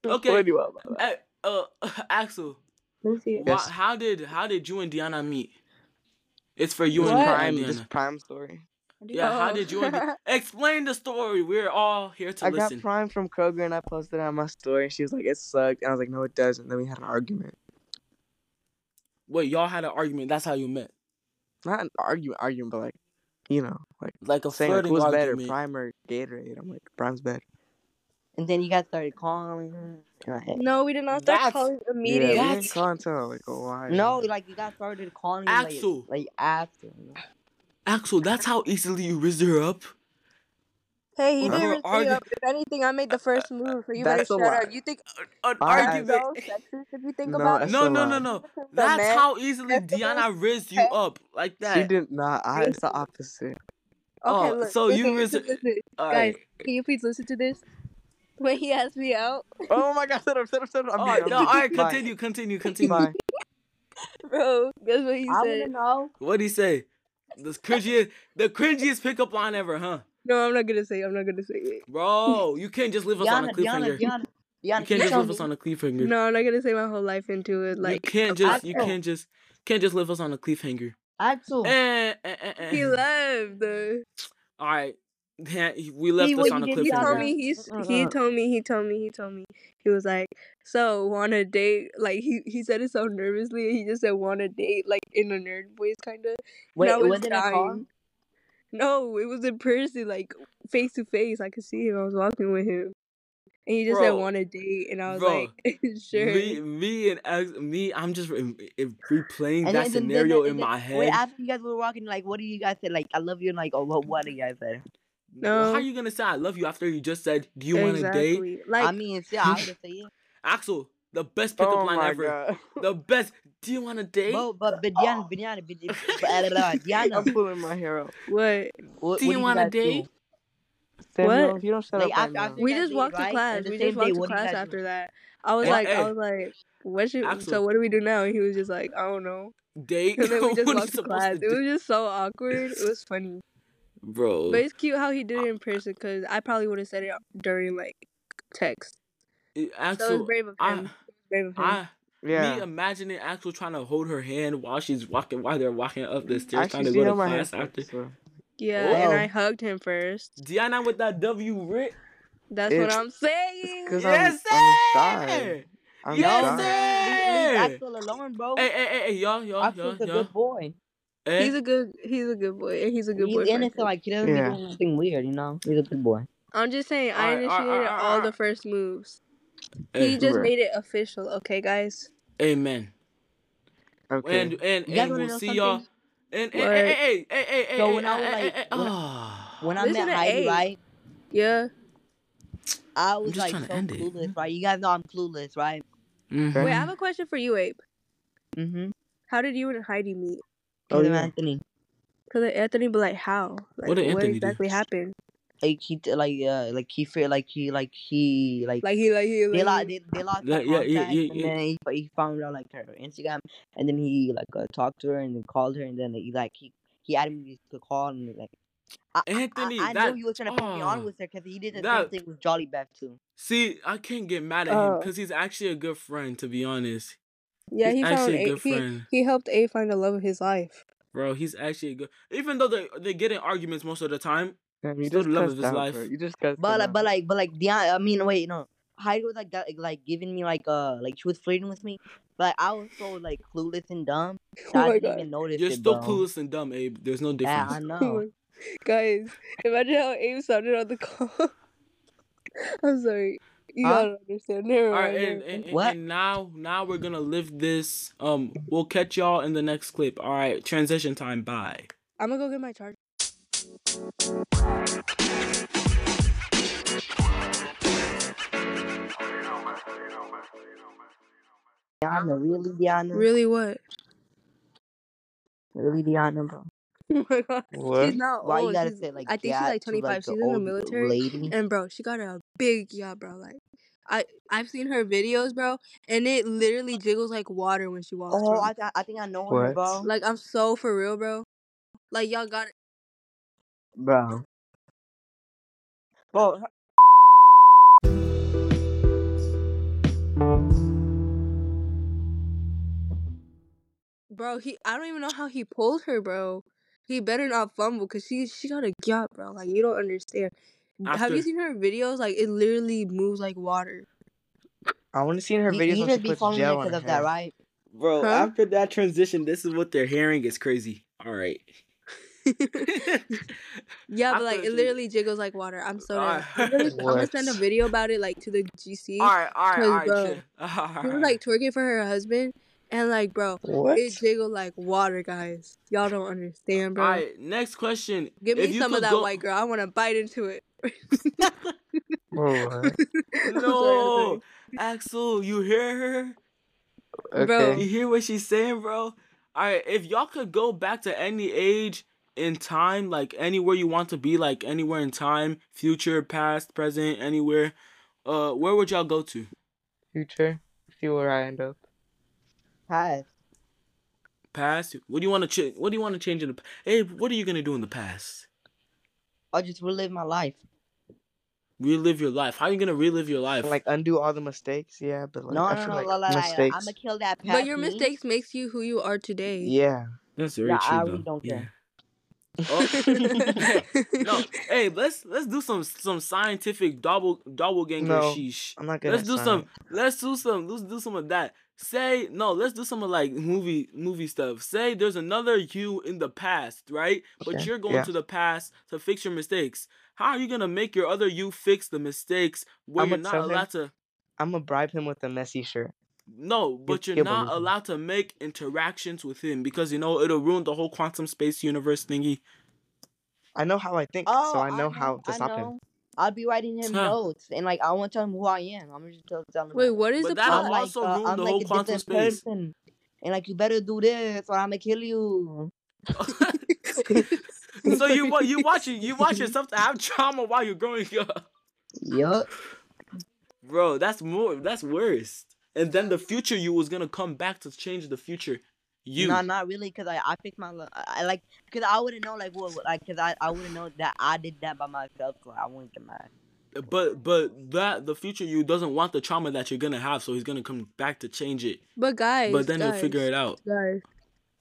Okay. What do you want, Baba? Hey, uh, Axel, Let me see it. wha- Yes. how did how did you and Diana meet? It's for you This and prime, Diana. this prime story. Yeah, how did you and explain the story? We're all here to I listen. got prime from Kroger and I posted it on my story. And she was like, "It sucked," and I was like, "No, it doesn't." And Then we had an argument. Wait, y'all had an argument. That's how you met. Not an argument, argument, but like, you know, like Like a saying like, flirting who's better, prime or Gatorade. I'm like, prime's better. And then you guys started calling. her, and No, we did not start That's- calling Yeah, immediately. we That's- didn't call until like a while. No, like you guys started calling Axel. like, like after. Axel, that's how easily you rizzed her up. Hey, he didn't were even say up. If anything, I made the first move, so you better That's a shut up. You think An I- argument. sexist if you think No, about that's it? No, no, no, no. The That's how easily Deanna the Diana rizzed you up like that. She did not. I, it's the opposite. Oh, Okay, look, so listen, you listen, ris- listen. All Guys, right. can you please listen to this? When he asked me out, Oh my god, shut up, shut up, shut up. I'm Oh, being- I'm no, being- all right, continue, continue, continue. Bye. bro, guess what he I wanna said? know. What'd he say? The cringiest, the cringiest pickup line ever, huh? No, I'm not gonna say. it, I'm not gonna say it. Bro, you can't just leave us on a Diana, Diana, cliffhanger. Diana, You can't just leave us on a cliffhanger. No, I'm not gonna say my whole life into it. Like you can't just, you can't just, can't just leave us on a cliffhanger. Axel. Eh, eh, eh, eh. he left. Uh, All right, Yeah, we left See us on a you did, he told me he's he uh. told me he told me he told me he was like so want to date like he he said it so nervously he just said want to date like in a nerd voice kind of Wait, I was wasn't it call? dying. no it was in person like face to face I could see him I was walking with him and he just said Bro. want to date and I was Bro. like sure Me, me and Alex, me, I'm just replaying that then- then- then- scenario then- in my head. Wait, after you guys were walking, like, what do you guys say? Like, I love you, and like, oh, what, what do you guys say? How are you gonna say I love you after you just said, "Do you want to date?" like I mean, yeah, I would say it. Axel, the best pickup Oh line ever. god. The best. Do you want to date? But, but, but Diana, but Diana, but, but, but, uh, Diana, I'm pulling my hair out. what what, Do you want wanna date? Samuel, What? if you don't shut Like, up right after- now. after- we just date, walked to right? class we just walked to what do you class after do? that I was Hey, like hey. I was like what should Axel. so what do we do now and he was just like I don't know Date? and then we just What are you walked to class to it was just so awkward it was funny Bro, But it's cute how he did it in person because I probably would have said it during like text. it- So it was brave of I- him. It was brave of him. I, Yeah. me imagining Axel trying to hold her hand while she's walking, while they're walking up the I stairs, trying to go to class after. so. yeah, and I hugged him first. Diana with that W Rick. That's what I'm saying. 'cause I'm- Yes, I'm shy. sir. I'm Yes, shy. sir. leave, leave Axel alone, bro. Hey, hey, hey, hey, y'all, y'all, y'all, Axel's a y'all. good boy. Eh? He's a good. He's a good boy, and he's a good boy. He's boy. innocent, like, he doesn't Yeah. do anything weird, you know? He's a good boy. I'm just saying, I Alright, alright, initiated alright, all the first moves. Eh, He just made it official. Okay, guys. Amen. Okay. And and You guys and wanna we'll know see something? y'all. And, and What? hey, hey, hey, hey, hey, So hey, when I was, hey, like, hey, when- ah. When I Listen met to Heidi, Abe. right? Yeah. I was just like trying so to end it. clueless, right? You guys know I'm clueless, right? Mhm. Wait, I have a question for you, Abe. Mm-hmm. How did you and Heidi meet? Oh, yeah. Anthony. Cause like, Anthony, but like how? Like, What did Anthony do? exactly happened? Like he like uh like he feel like he like he like, Like he, like he, they like, lost they, they lost Yeah, like, yeah, yeah, contact, yeah, and then he, he found out like her Instagram and then he like uh, talked to her and then called her and then he like he he added me to call and like I, I- Anthony, I, I that- knew he was trying to put me on oh, with her because he did the that- same thing with Jolly Beth too. See, I can't get mad at him Oh. because he's actually a good friend. To be honest, yeah, he's he found a a, good he, friend, he helped A find the love of his life. bro. He's actually a good. Even though they they get in arguments most of the time. Damn, you Still just the love of his out, life. bro. You just But like, but like but like Diana, I mean wait no. Heidi was like that, like giving me like uh like she was flirting with me, but I was so like clueless and dumb. Oh I my didn't god, even notice You're it, still bro. clueless and dumb, Abe. There's no difference. Yeah, difference. I know. guys, imagine how Abe sounded on the call. I'm sorry, you Huh? gotta understand. Never All right, and, and, and, What? and now now we're gonna live this. Um, we'll catch y'all in the next clip. All right, transition time. Bye. I'm gonna go get my charger. Diana, really Diana, Really, what? really Diana, bro. Oh my god, What? she's not Why you old. gotta she's, say like I think she's that like to, 25. she's in the military, lady? and bro, she got a big yacht, bro. Like, I I've seen her videos, bro, and it literally jiggles like water when she walks. Oh, bro. I, th- I think I know her, bro. like I'm so for real, bro. Like y'all got it. Bro. Bro, Bro, he I don't even know how he pulled her, bro. He better not fumble because she she got a yacht, bro. Like you don't understand. Have you seen her videos? Like it literally moves like water. I want to see in her you, videos you when she just be puts following gel on because her of that, right? Bro, Huh? after that transition, this is what they're hearing is crazy. All right. Yeah, After but like it literally jiggles like water. I'm so Alright. dead. I'm gonna, send a video about it like to the GC. all right, all right, 'Cause, all right. bro, chill. All She was like twerking for her husband, and like, bro, What? it jiggled like water, guys. Y'all don't understand, bro. all right, next question. Give If me you some of that go- white girl. I want to bite into it. Bro. No, Axel, you hear her? Bro. You hear what she's saying, bro? All right, if y'all could go back to any age in time, like anywhere you want to be, like anywhere in time, future, past, present, anywhere, uh, where would y'all go to? Future. See where I end up. Past. Past? What do you want to change? What do you want to change in the? p- Hey, what are you gonna do in the past? I'll just relive my life. Relive your life. How are you gonna relive your life? Like undo all the mistakes. Yeah, but like no, I no, feel no, like like, like, mistakes. I'm gonna kill that past But your mistakes makes you who you are today. Yeah. That's very Yeah, true, I though. really don't care. Oh. no, hey, let's let's do some some scientific double doppelganger No, sheesh. I'm not gonna. Let's do science. some. Let's do some. Let's do some of that. Say no. Let's do some of like movie movie stuff. Say there's another you in the past, right? But you're going yeah. to the past to fix your mistakes. How are you gonna make your other you fix the mistakes where I'ma you're not tell him- allowed to? I'm gonna bribe him with a messy shirt. No, but you're not allowed to make interactions with him because you know it'll ruin the whole quantum space universe thingy. I know how I think, Oh, so I know how to I stop him. I'll be writing him Huh. notes and like I want to tell him who I am. I'm just tell, tell him. Wait, what is But the that'll plot? I'm also like, uh, ruin I'm the like whole a quantum different space. person. And like you better do this or I'm gonna kill you. so you wa- you watch it- you watch yourself to have trauma while you're growing up, Yup. bro. That's more. That's worse. And then the future you was gonna come back to change the future you. No, not really, cause I I picked my I I, like cause I wouldn't know like what what- like cause I I wouldn't know that I did that by myself. So I wouldn't get mad. But but that the future you doesn't want the trauma that you're gonna have, so he's gonna come back to change it. But guys, But then guys, he'll figure it out. Guys,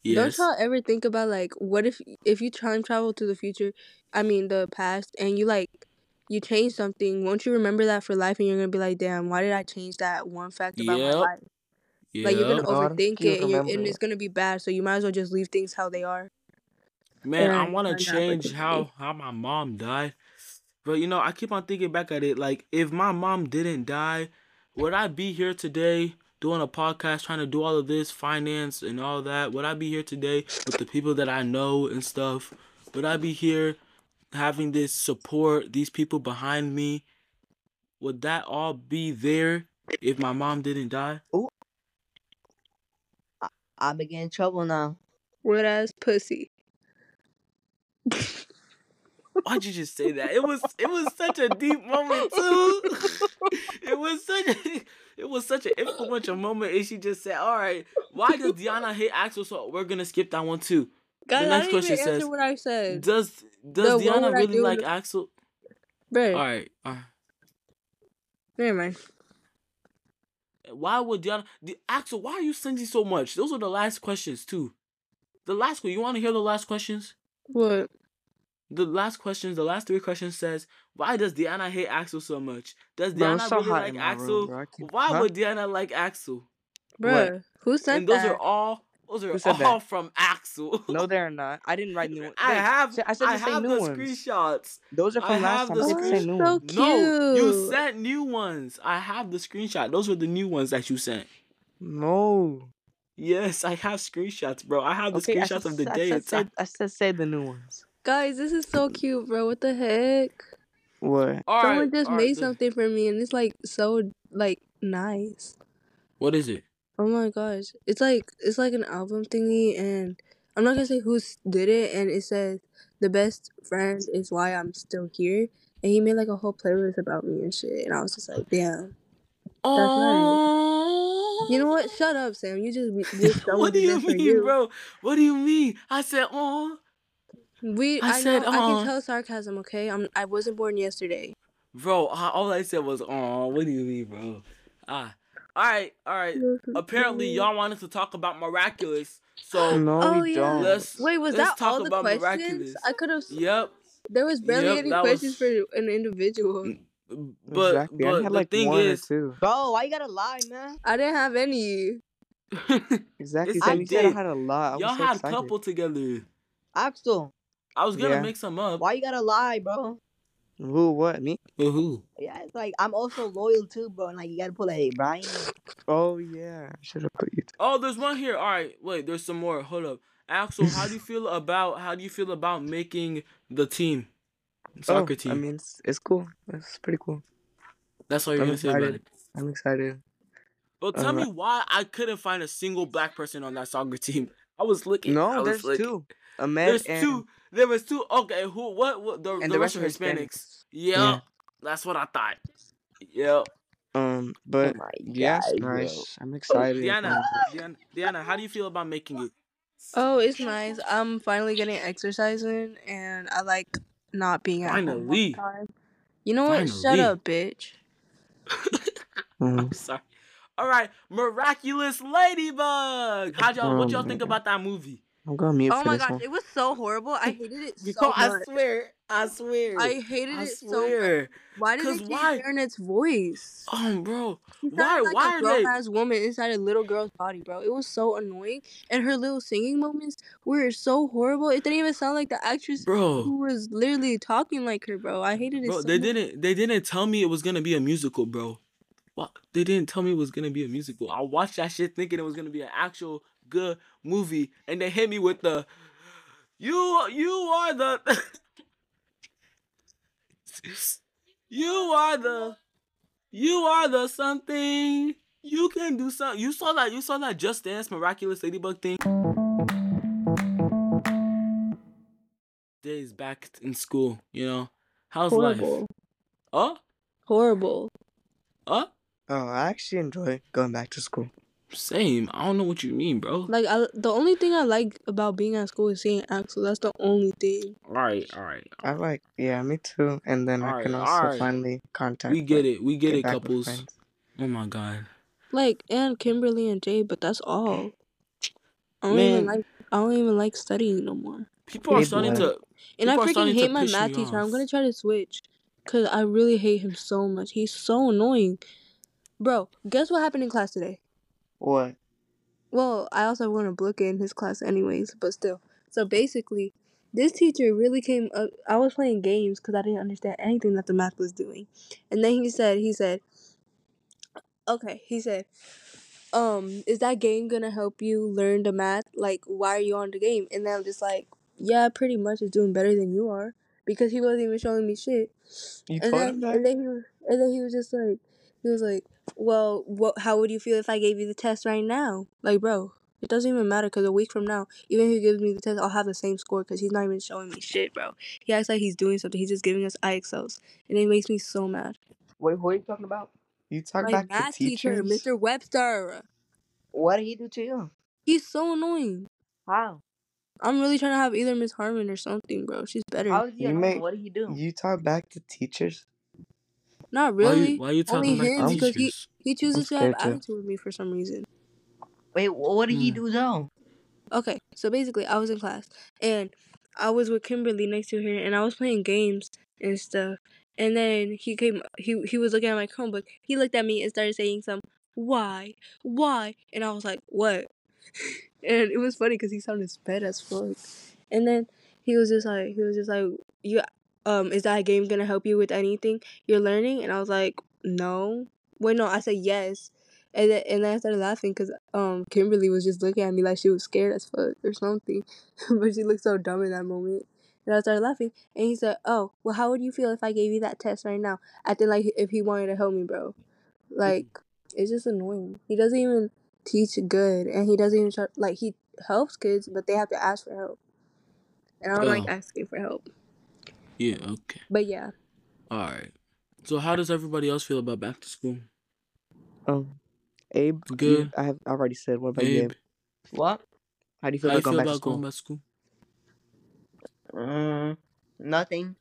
Yes. don't y'all ever think about like what if if you time travel to the future, I mean the past, and you like you change something, won't you remember that for life? And you're gonna be like, damn, why did I change that one fact about Yep. my life? Like you're gonna No, I don't overthink you'll it, and, you're, and it's gonna be bad. So you might as well just leave things how they are. Man, I Right, want to change how how my mom died, but you know I keep on thinking back at it. Like if my mom didn't die, would I be here today doing a podcast, trying to do all of this finance and all that? Would I be here today with the people that I know and stuff? Would I be here having this support, these people behind me? Would that all be there if my mom didn't die? I been getting in trouble now. Wet ass pussy. Why'd you just say that? It was it was such a deep moment too. It was such a it was such an influential moment, and she just said, "All right, why does Diana hate Axel?" So we're gonna skip that one too. Guys, next I question says, what I said, Does does Diana really like the- Axel? bro. All right, all right. Never mind. Why would Diana? The, Axel, why are you sending so much? Those are the last questions too. The last one. You want to hear the last questions? What? The last questions, the last three questions says, why does Diana hate Axel so much? Does Bro, Diana so really like in my room, Axel? bro. I keep- Why Huh? would Diana like Axel? Bruh, who sent and those that? are all those are all that? from Axel. No, they're not. I didn't write new ones. I have I said I have new the ones. screenshots. Those are I from last have time. the I said to say screen- new so ones. No, you Cute. sent new ones. I have the screenshot. Those were the new ones that you sent. No. Yes, I have screenshots, bro. I have the Okay, I screenshots said, of the I day. said, It's say, I said say the new ones. Guys, this is so cute, bro. What the heck? What? all Someone right, just all right, made the- something for me, and it's like so like nice. What is it? Oh my gosh. It's like it's like an album thingy and I'm not gonna say who did it and it says the best friend is why I'm still here and he made like a whole playlist about me and shit and I was just like, damn. Oh. You know what? Shut up, Sam. You just be- just someone what do you mean, you. bro? What do you mean? I said, oh, We I I, said, know I can uh. tell sarcasm, okay? I'm I wasn't born yesterday. bro. All I said was, oh, what do you mean, bro? Ah, all right, all right. Apparently, y'all wanted to talk about miraculous, so no, Oh we yeah. don't. Let's- Wait, was let's that talk all the questions? Miraculous. I could have. yep. There was barely Yep, any questions was- for an individual. Mm, but exactly. I but had the like thing one is, or two. Bro, why you gotta lie, man? I didn't have any. Exactly. Yes, Sam, you you said I did. had a lot. I y'all so had a couple together. Axel, I was gonna Yeah. make some up. why you gotta lie, bro? Who? What? Me? Who? Yeah, it's like I'm also loyal too, bro. And like you gotta put like, hey, Brian. Oh yeah. I should have put you. T- Oh, there's one here. All right, wait. There's some more. Hold up, Axel. How do you feel about how do you feel about making the team, soccer oh, team? I mean, it's, it's cool. It's pretty cool. That's all you're I'm gonna say about it. I'm excited. Well, tell Uh, me why I couldn't find a single black person on that soccer team. I was looking. I No, was there's looking. two. A man There's and, two. There was two. Okay, who? What? What? The, and the, rest of Hispanics. Yeah, Yeah. that's what I thought. Yeah. Um, but my yeah, God, bro. nice. I'm excited. Diana, um, Diana, Diana, how do you feel about making it? Oh, it's nice. I'm finally getting exercise in, and I like not being at home all the Finally. time. You know what? Shut up, bitch. mm, I'm sorry. All right, miraculous ladybug. How y'all? What y'all Oh, think about that movie? I'm going mute Oh for my this gosh, one. it was so horrible. I hated it so Because I swear, I swear, I hated I it so much. Why did they 'Cause keep why? hearing its voice? Um, bro, She why? sounded like Why a are grown they? ass woman inside a little girl's body, bro. It was so annoying, and her little singing moments were so horrible. It didn't even sound like the actress Bro, who was literally talking like her, bro. I hated it. bro, so they much. didn't. They didn't tell me it was gonna be a musical, bro. What? They didn't tell me it was gonna be a musical. I watched that shit thinking it was gonna be an actual good movie, and they hit me with the, you, you are the, you are the, you are the something. You can do something. You saw that. You saw that Just Dance miraculous ladybug thing. Days back in school. You know, how's life? horrible, Oh, horrible. oh. Oh, I actually enjoy going back to school. Same. I don't know what you mean, bro. Like I, the only thing I like about being at school is seeing Axel. That's the only thing. All right, all right. I like, yeah, me too. And then I can Alright, also alright. finally contact. We get like, it. We get it, couples. Oh my god. Like and Kimberly and Jay, but that's all. I don't even Man. like. I don't even like studying no more. People are Hey, starting to. And I freaking hate my math me teacher. I'm gonna try to switch, cause I really hate him so much. He's so annoying, bro. Guess what happened in class today? What? Well, I also want to book in his class anyways, but still. So basically, this teacher really came up. I was playing games because I didn't understand anything that the math was doing, and then he said, he said, okay, he said, um, is that game gonna help you learn the math? Like, why are you on the game? And then I'm just like, yeah, pretty much it's doing better than you are because he wasn't even showing me shit. You And then, and then he was, and then he was just like, he was like, well, what? How would you feel if I gave you the test right now? Like, bro, it doesn't even matter because a week from now, even if he gives me the test, I'll have the same score because he's not even showing me shit, bro. He acts like he's doing something. He's just giving us IXLs, and it makes me so mad. Wait, who are you talking about? You talk My back to math teacher, teachers? Mr. Webster, What did he do to you? he's so annoying. How? I'm really trying to have either Miss Harmon or something, bro. She's better. How is he You annoying? What did he do? You talk back to teachers? Not Why really. you, why you talking like him I'm- because he he chooses to have scared to. attitude with me for some reason. Wait, what did he Hmm. do though? Okay, so basically, I was in class and I was with Kimberly next to her, and I was playing games and stuff. And then he came, he he was looking at my Chromebook. He looked at me and started saying some why, why, and I was like, what? and it was funny because he sounded sped as fuck. And then he was just like, he was just like, you, um, is that game gonna help you with anything you're learning? And I was like, no. Wait, no, I said yes. And then, and then I started laughing because um Kimberly was just looking at me like she was scared as fuck or something, but she looked so dumb in that moment. And I started laughing, and he said, "Oh, well, how would you feel if I gave you that test right now?" I think, like if he wanted to help me, bro. Like it's just annoying. He doesn't even teach good, and he doesn't even try, like he helps kids, but they have to ask for help, and I don't like Oh. asking for help. Yeah. Okay. But yeah, All right. So how does everybody else feel about back to school? Um, Abe, you- Good. I have I already said. What about you, Abe, Abe? What? How do you feel how you about going feel back to about school? going back to school? Mm, nothing.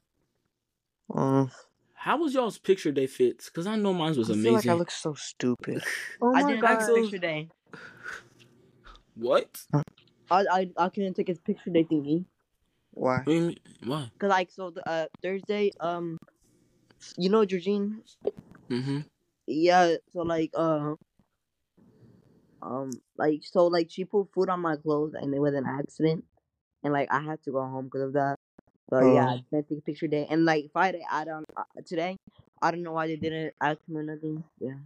Um, How was y'all's picture day fits? Cause I know mine was I amazing. feel like I look so stupid. oh I my didn't god, take picture day. what? I I I couldn't take his picture day thingy. Why? What do you mean? Why? Cause like so the, uh Thursday um, you know Georgine. Mm-hmm. Yeah. So like uh. Um, like so, like she put food on my clothes, and it was an accident, and like I had to go home because of that. So yeah, Oh. I didn't take a picture day, and like Friday, I don't uh, today, I don't know why they didn't ask me or nothing. Yeah.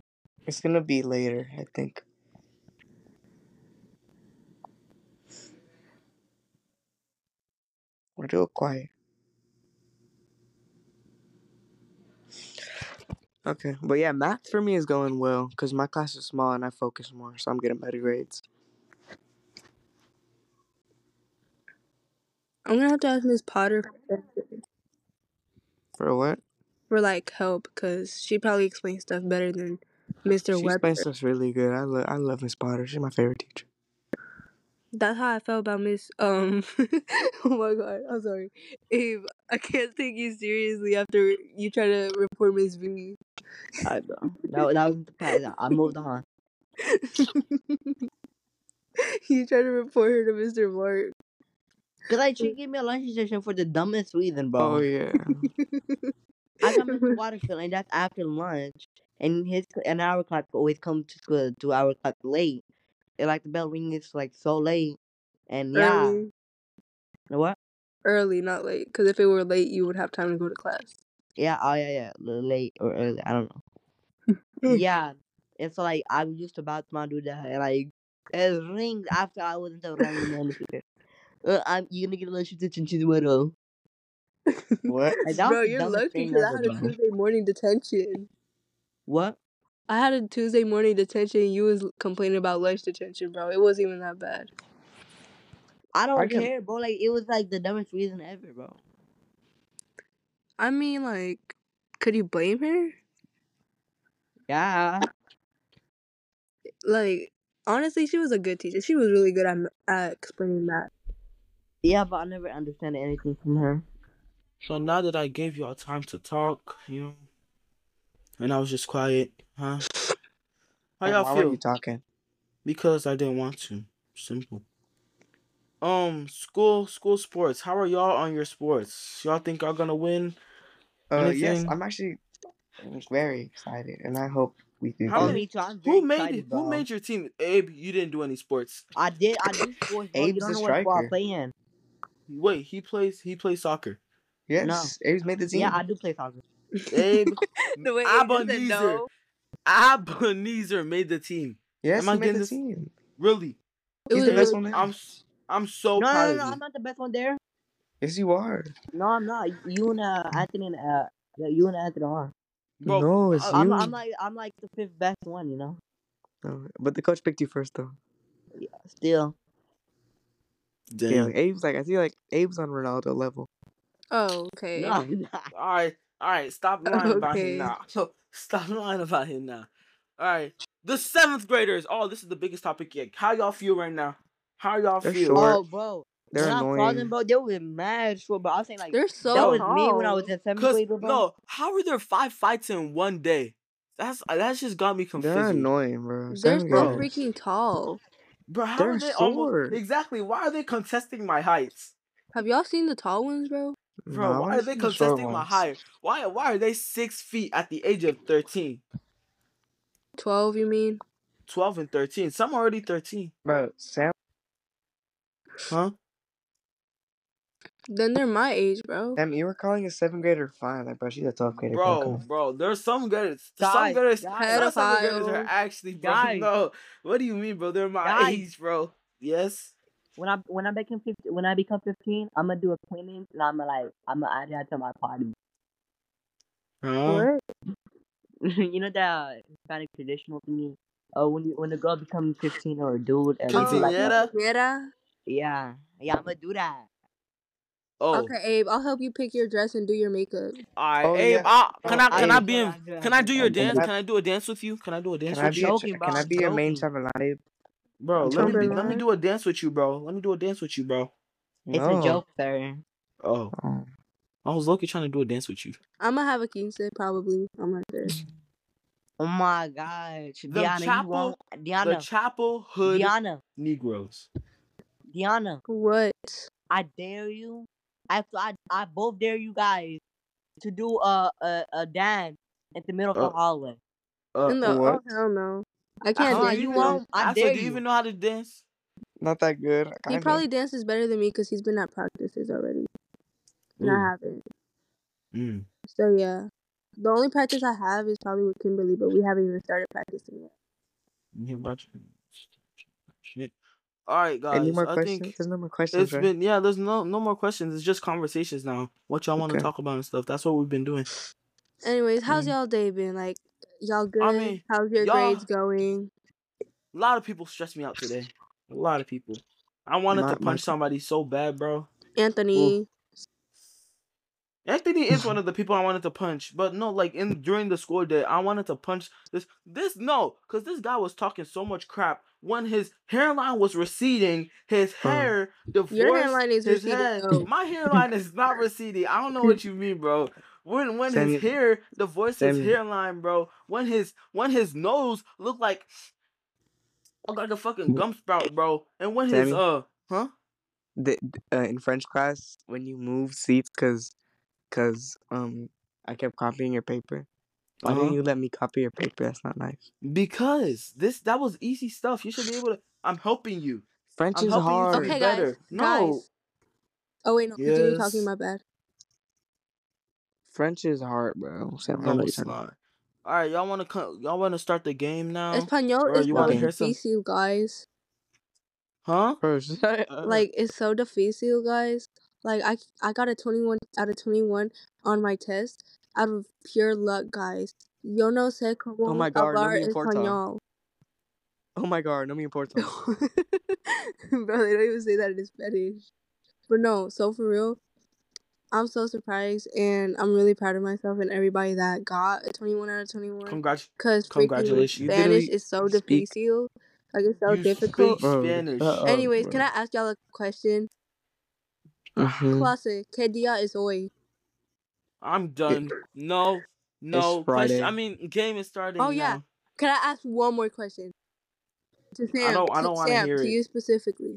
It's gonna be later, I think. Real quiet. Okay, but yeah, math for me is going well because my class is small and I focus more, so I'm getting better grades. I'm gonna have to ask Miss Potter for, what? for like help, cause she probably explains stuff better than Mr. She explains stuff really good. I love I love Miss Potter. She's my favorite teacher. That's how I felt about Miss. Um. oh my god, I'm sorry, Abe. I can't take you seriously after you try to report Miss V. I know. That, that was the past. I moved on. you try to report her to Mr. Mark. Cause like she gave me a lunch session for the dumbest reason, bro. Oh yeah. I got Mr. Waterfield, and that's after lunch. And his and our class always come to school to our class late. And like the bell ring is like so late. And yeah, Early, what? early, not late. Because if it were late, you would have time to go to class. Yeah, oh yeah, yeah, late or early. I don't know. yeah, and so like I was just about to do that, and like it rings after I wasn't around the Uh, I'm you gonna get a lunch attention tomorrow. what? Like, that was Bro, the you're lucky because I had a. Tuesday morning detention. What? I had a Tuesday morning detention. You was complaining about lunch detention, bro. It wasn't even that bad. I don't I get- care, bro. Like it was like the dumbest reason ever, bro. I mean, like, could you blame her? Yeah. Like, honestly, she was a good teacher. She was really good at, at explaining that. Yeah, but I never understand anything from her. So now that I gave y'all time to talk, you know, and I was just quiet, huh? How y'all why were feel? you talking? Because I didn't want to. Simple. Um, school, school sports. How are y'all on your sports? Y'all think y'all gonna win? Uh, yes, I'm actually very excited, and I hope we do. How good. many- me too. Who made excited, it? Who bro. made your team? Abe, you didn't do any sports. I did. I do sports, bro. You Abe's don't the know what sport striker. play. Wait, he plays. He plays soccer. Yes, Abe's made the team. Yeah, I do play soccer. Abe, The way Abe doesn't Abenezer, made the team. yes, am I he made the this- team. Really? It He's was the best really- one there. I'm. s- I'm so no, proud no, of no, you. I'm not the best one there. Yes, you are. No, I'm not. You and uh, Anthony and uh, yeah, you and Anthony are. Bro, no, it's I- you. I'm, I'm like, I'm like the fifth best one. You know. No, but the coach picked you first, though. Yeah, still. Damn. Yeah, Abe's like I feel like Abe's on Ronaldo level. Oh, okay. No, All right, all right. Stop lying about him now. Stop lying about him now. All right, the seventh graders. Oh, this is the biggest topic yet. How y'all feel right now? How y'all They're feel? short. Oh, bro. They're when I saw them, annoying. bro, they were mad short, bro. I was saying like They're so that was tall. me when I was in seventh grade, bro. no, how are there five fights in one day? That's uh, that's just got me confused. They're annoying, bro. They're so bro. freaking tall. Bro, how They're are they almost exactly? Why are they contesting my heights? Have y'all seen the tall ones, bro? Bro, Nah, I why are they see the short contesting my height? Why why are they six feet at the age of 13? 12, you mean? 12 and 13. Some already 13. Bro, Sam, Huh? Then they're my age, bro. Sam, you were calling a seventh grader fine, like, bro. She's a twelfth grader. Bro, Bro, bro, there's some graders. Some Guys, graders, guys. some seventh graders are Pedophile. actually, bro. Guys. No, what do you mean, bro? They're my Guys. age, bro. Yes. When I when I become 15, when I become fifteen, I'm gonna do a cleaning and I'm gonna like I'm gonna add that to my party. Huh? What? you know that Hispanic traditional thingy uh, when you when the girl becomes fifteen or a dude, and they like a, Quinceañera? Yeah. yeah, yeah, I'm gonna do that. Oh, Okay, Abe, I'll help you pick your dress and do your makeup. alright. Oh, Abe, yeah. I, can Oh, I can I Abe, be in? I'm Can I do your I'm doing dance? that. Can I do a dance with you? Can I do a dance Can I with be you, your, joking, can I be your main joking. chambelán? Bro? Let me let me do a dance with you, bro. Let me do a dance with you, bro. It's No. a joke, sir. Oh, Oh. I was lucky trying to do a dance with you. I'm gonna have a quince probably. I'm not sure. Oh my god, The Diana, you chapel, won't. the Diana, chapel hood Diana, Negroes. Diana. What? I dare you. After I, I both dare you guys to do a a, a dance in the middle of Uh, the hallway. Uh, In the what? oh hell no. I can't Huh, dance. you won't. I Axel, dare do you you. even know how to dance? Not that good. He Kinda. probably dances better than me because he's been at practices already. And Ooh. I haven't. Mm. So yeah. The only practice I have is probably with Kimberly, but we haven't even started practicing yet. Yeah, but- Shit. All right, guys. Any more I questions? think There's no more questions, it's right? been yeah. There's no no more questions. It's just conversations now. What y'all want to Okay. talk about and stuff. That's what we've been doing. Anyways, how's Mm. y'all day been? Like y'all good? I mean, how's your grades going? A lot of people stressed me out today. A lot of people. I wanted My- to my- punch somebody so bad, bro. Anthony. Anthony is one of the people I wanted to punch, but no, like in during the school day, I wanted to punch this. This no, because this guy was talking so much crap when his hairline was receding. His hair divorced. Your hairline is his receding, head. My hairline is not receding. I don't know what you mean, bro. When when Sammy- his hair divorced his hairline, bro. When his when his nose looked like looked like a fucking gum sprout, bro. And when his uh huh. the, uh, in French class when you move seats because cause, um I kept copying your paper. Why Uh-huh. didn't you let me copy your paper? That's not nice. Because this that was easy stuff. You should be able to. I'm helping you. French I'm is helping you hard. be Okay, better. guys. No. Guys. Oh wait, no. Continue talking. Yes. My bad. French is hard, bro. Sam, I don't know No, it's not. All right, y'all want to come? Y'all want to start the game now? Espanol Or is you so wanna hear some- difícil, guys. Huh? Bro. Uh, like it's so difícil, guys. Like I I got a 21 out of 21 on my test out of pure luck, guys. Yo no sé cómo Oh my God, no hablar me importa. español. oh my god, no me importa. Bro, they don't even say that in Spanish. But no, so for real, I'm so surprised and I'm really proud of myself and everybody that got a 21 out of 21. Congrats. Because Congratulations. Spanish is so speak- difícil. Like it's so You difficult. speak- Bro, Spanish. shut up, Anyways, can. I ask y'all a question? Mhm. Clase, ¿qué día es hoy? I'm done. No. No. Friday. Question. I mean, game is starting. Oh, yeah. now. Can I ask one more question? To Sam, I don't- I don't wanna Sam, hear to it. you specifically.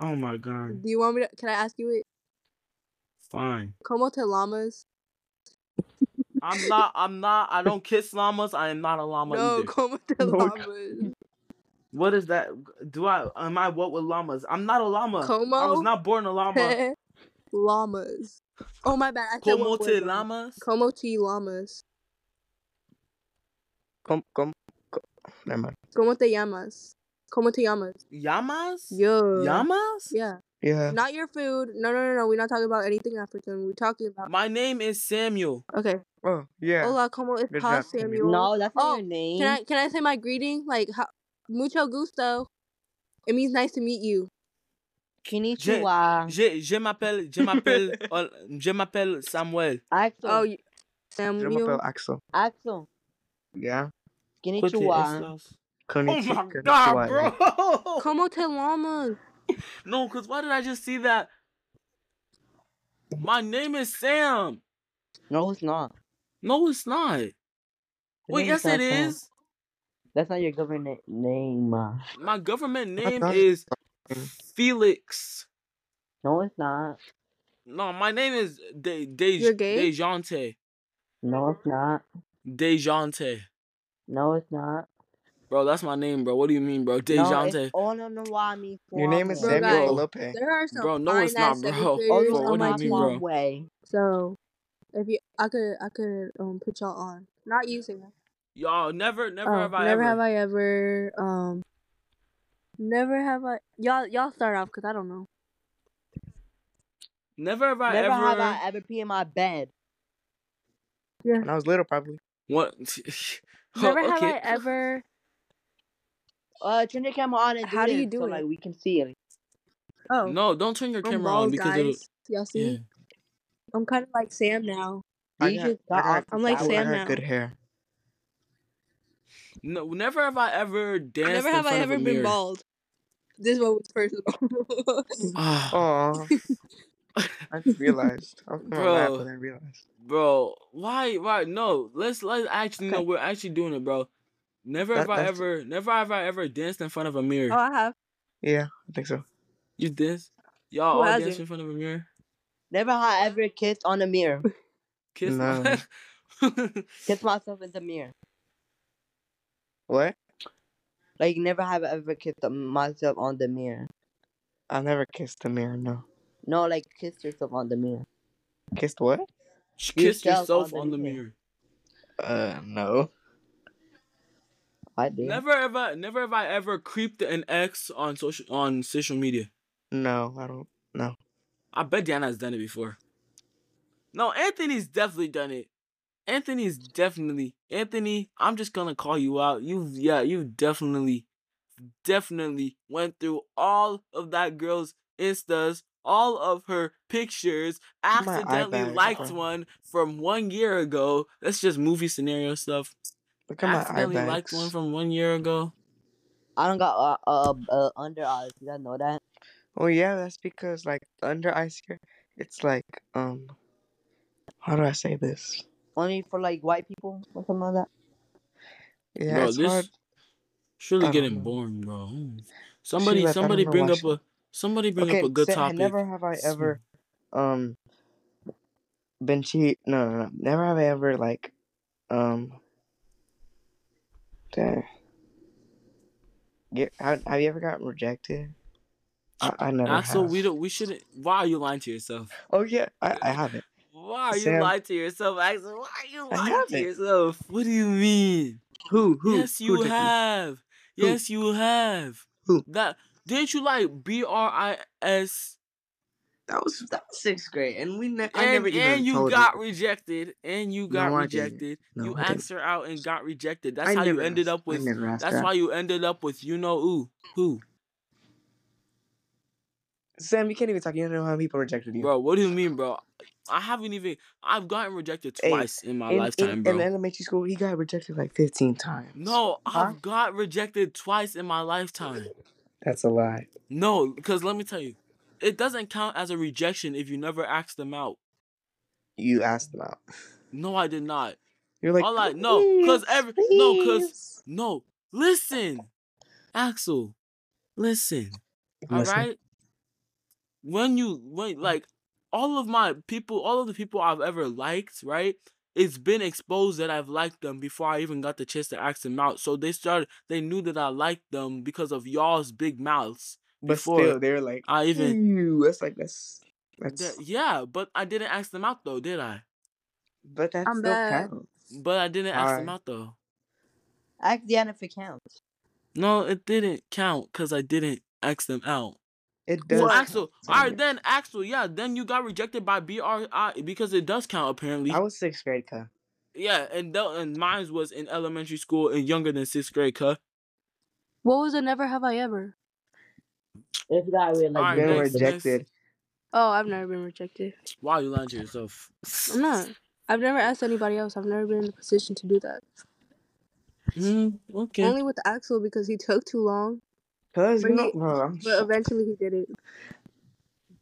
Oh my god. Do you want me to? Can I ask you it? Fine. ¿Cómo te llamas? I'm not. I'm not. I don't kiss llamas. I am not a llama no, either. ¿cómo te No, llamas? What is that? Do I? Am I what with llamas? I'm not a llama. I was not born a llama. te llamas? Oh my bad. I said Como one te word wrong. llamas? ¿Cómo te llamas? Come, come, come. Never mind. ¿Cómo te llamas? ¿Cómo te llamas? Llamas? Yo. Llamas? Yeah. Yeah. Not your food. No, no, no, no. We're not talking about anything African. We're talking about. My name is Samuel. Okay. Oh, yeah. Hola, ¿cómo Good estás, Samuel. Samuel? No, that's not Oh, your name. Can I can I say my greeting? Like how, mucho gusto. It means nice to meet you. Konnichiwa. Je, je m'appelle, je m'appelle, euh, je m'appelle Samuel. Axel. Oh, you, Je m'appelle Axel. Axel. Yeah. Quickly, Konnichiwa. Estos. Oh my god, bro! Como te llamas? No, cause why did I just see that? My name is Sam. No, it's not. No, it's not. Your Wait, yes, not it Sam. is. That's not your government name. My government name is Felix. No, it's not. No, my name is De De Dejante. No, it's not. Dejante. No, it's not. Bro, that's my name, bro. What do you mean, bro? No, Dejante. it's oh no no why. Your name is Bro, Samuel guys. Felipe. There are some Bro, no, it's not, bro. Oh, Bro, what do you mean, bro? way. So, if you, I could, I could um put y'all on. Not you, Sam. Y'all never, never Oh, have I ever. never ever. have I ever um. Never have I. Y'all, y'all start off because I don't know. Never have I Never ever. have I ever pee in my bed. Yeah. When I was little, probably. What? Never have. I ever Uh, turn your camera on and do How do you do so, it? like we can see it. Oh, No, don't turn your I'm camera on because guys. it'll. Y'all see? Yeah. I'm kind of like Sam now. I You got, just I got got, off I'm like I Sam got now. good hair. No, never have I ever danced. Never have I front of ever been mirror. bald. This one was personal. Oh, I just realized. I was gonna laugh, Bro. but I realized. bro, why? Why? No, let's let's actually Okay. no. We're actually doing it, bro. Never That- have I that's- ever, never have I ever danced in front of a mirror. oh, I have. Yeah, I think so. You dance? Y'all Who all hasn't? dance in front of a mirror? Never have I ever kissed on a mirror. Kiss No. my Kiss myself in the mirror. What? Like never have I ever kissed myself on the mirror. I never kissed the mirror. No. No, like kissed yourself on the mirror. Kissed what? Kissed Yourself yourself on on the the mirror. mirror. Uh, no. I did. Never ever, never have I ever creeped an ex on social on social media. No, I don't. No. I bet Diana's done it before. No, Anthony's definitely done it. Anthony's definitely Anthony. I'm just gonna call you out. You've yeah, you've definitely, definitely went through all of that girl's instas, all of her pictures. Accidentally liked one from one year ago. That's just movie scenario stuff. Look at my eye Accidentally liked one from one year ago. I don't got uh uh, uh under eyes. You guys know that? Oh yeah, that's because like under eyes scare. It's like um. How do I say this? Only for like white people or something like that. Yeah, bro, it's this hard. surely I getting know. boring, bro. Somebody, like, somebody bring up a somebody bring okay, up a good say- topic. never have I ever um been cheat. No, no, no. Never have I ever like um. Dang. Get, have, have you ever gotten rejected? I, I never Axel, have. we don't. We shouldn't. Why are you lying to yourself? Oh yeah, I, I haven't. Why are you lying to yourself, Axel? Why are you lying to yourself? What do you mean? Who? Who? yes, you me? have. Who? Yes, you have. Who? That didn't you like B R I S That was that was sixth grade, and we ne- I never even and you told got her. rejected and you got No, rejected. No, you I asked her out and got rejected. That's I how you never ended asked- up with. I never asked That's her. why you ended up with you know who who. Sam, you can't even talk. You don't know how many people rejected you. Bro, what do you mean, bro? I haven't even. I've gotten rejected Hey, twice in my in, lifetime, in, bro. in elementary school, he got rejected like fifteen times. no, Huh? I've got rejected twice in my lifetime. that's a lie. No, because let me tell you, it doesn't count as a rejection if you never asked them out. You asked them out. No, I did not. You're like, All I no, cause "Please, every no, cause no. Listen, Axel, listen. All Listen. right. When you when mm-hmm. like all of my people, all of the people I've ever liked, right? It's been exposed that I've liked them before I even got the chance to ask them out. So they started. They knew that I liked them because of y'all's big mouths. But before still, they're like, I even Ew, that's like that's that's. That- yeah, but I didn't ask them out though, did I? but that I'm still back. counts. But I didn't ask them out though. Ask Deanna if it counts. No, it didn't count because I didn't ask them out. It does. Well, Axel, Sam. all right, then Axel, yeah, then you got rejected by BRI because it does count apparently. I was sixth grade, cuh. yeah, and th- and mine was in elementary school and younger than sixth grade, cuh. What was a never have I ever? If you got really like Alright, Been next, next. rejected. Oh, I've never been rejected. Why are you lying to yourself? I'm not. I've never asked anybody else. I've never been in a position to do that. Mm, okay. Only with Axel because he took too long, Cause But you he- bro, I'm but eventually he did it.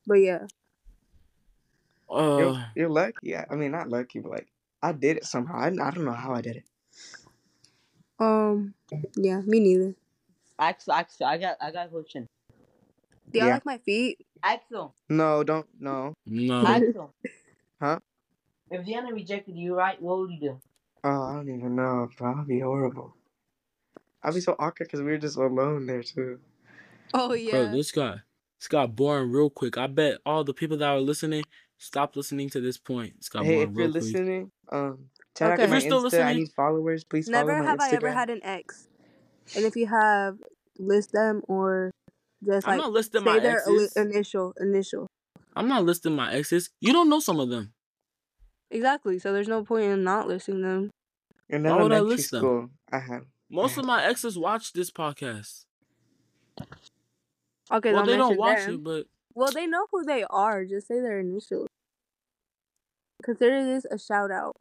But yeah, Uh, you're, you're lucky. I, I mean, not lucky, but like I did it somehow. I, I don't know how I did it. um, yeah, me neither. Axel, Axel, I got I got a question. Do y'all Yeah. like my feet? Axel, No, don't. No. no. Axel. Huh? If Deanna rejected you, right, what would you do? Oh, I don't even know, bro. I'd be horrible. I'd be so awkward because we were just alone there too. Oh yeah. Bro, this got this got boring real quick. I bet all the people that are listening stop listening to this point. It's got hey, boring if you're real quick. listening, um, check Okay. out If my you're still Insta. I need followers. Please Never follow my Never have I ever had an ex, and if you have, list them or just I'm like not listing my their exes. initial initial. I'm not listing my exes. You don't know some of them. Exactly. So there's no point in not listing them. In Why would I elementary list them? school, I had. Most of my exes watch this podcast. Okay, well, don't they don't watch them. it, but Well, they know who they are. Just say their initials. Consider this a shout out.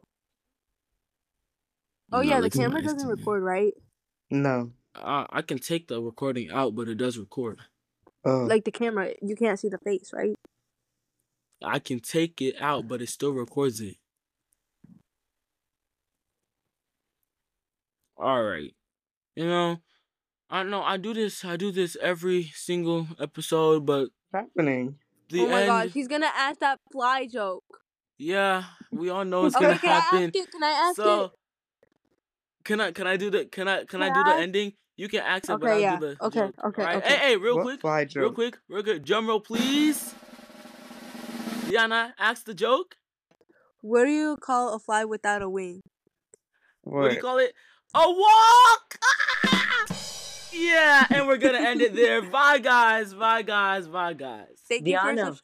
Oh No, yeah, the camera doesn't record, right? No. I, I can take the recording out, but it does record. Oh. Like the camera, you can't see the face, right? I can take it out, but it still records it. All right. You know, I know I do this. I do this every single episode, but What's happening? the oh my end. gosh, he's gonna ask that fly joke. Yeah, we all know it's okay, gonna can I ask it? Can I ask so, it? can I can I do the can I can, I do I? the ending? You can ask it, but Okay, I'll yeah. do the Okay, joke. okay, All right? okay. Hey, hey, real what quick, fly real quick, real quick. Drum roll, please. Diana, ask the joke. What do you call a fly without a wing? What, What? do you call it? A walk. Ah! Yeah, and we're gonna end it there. Bye, guys. Bye, guys. Bye, guys. Thank you for Diana. subs-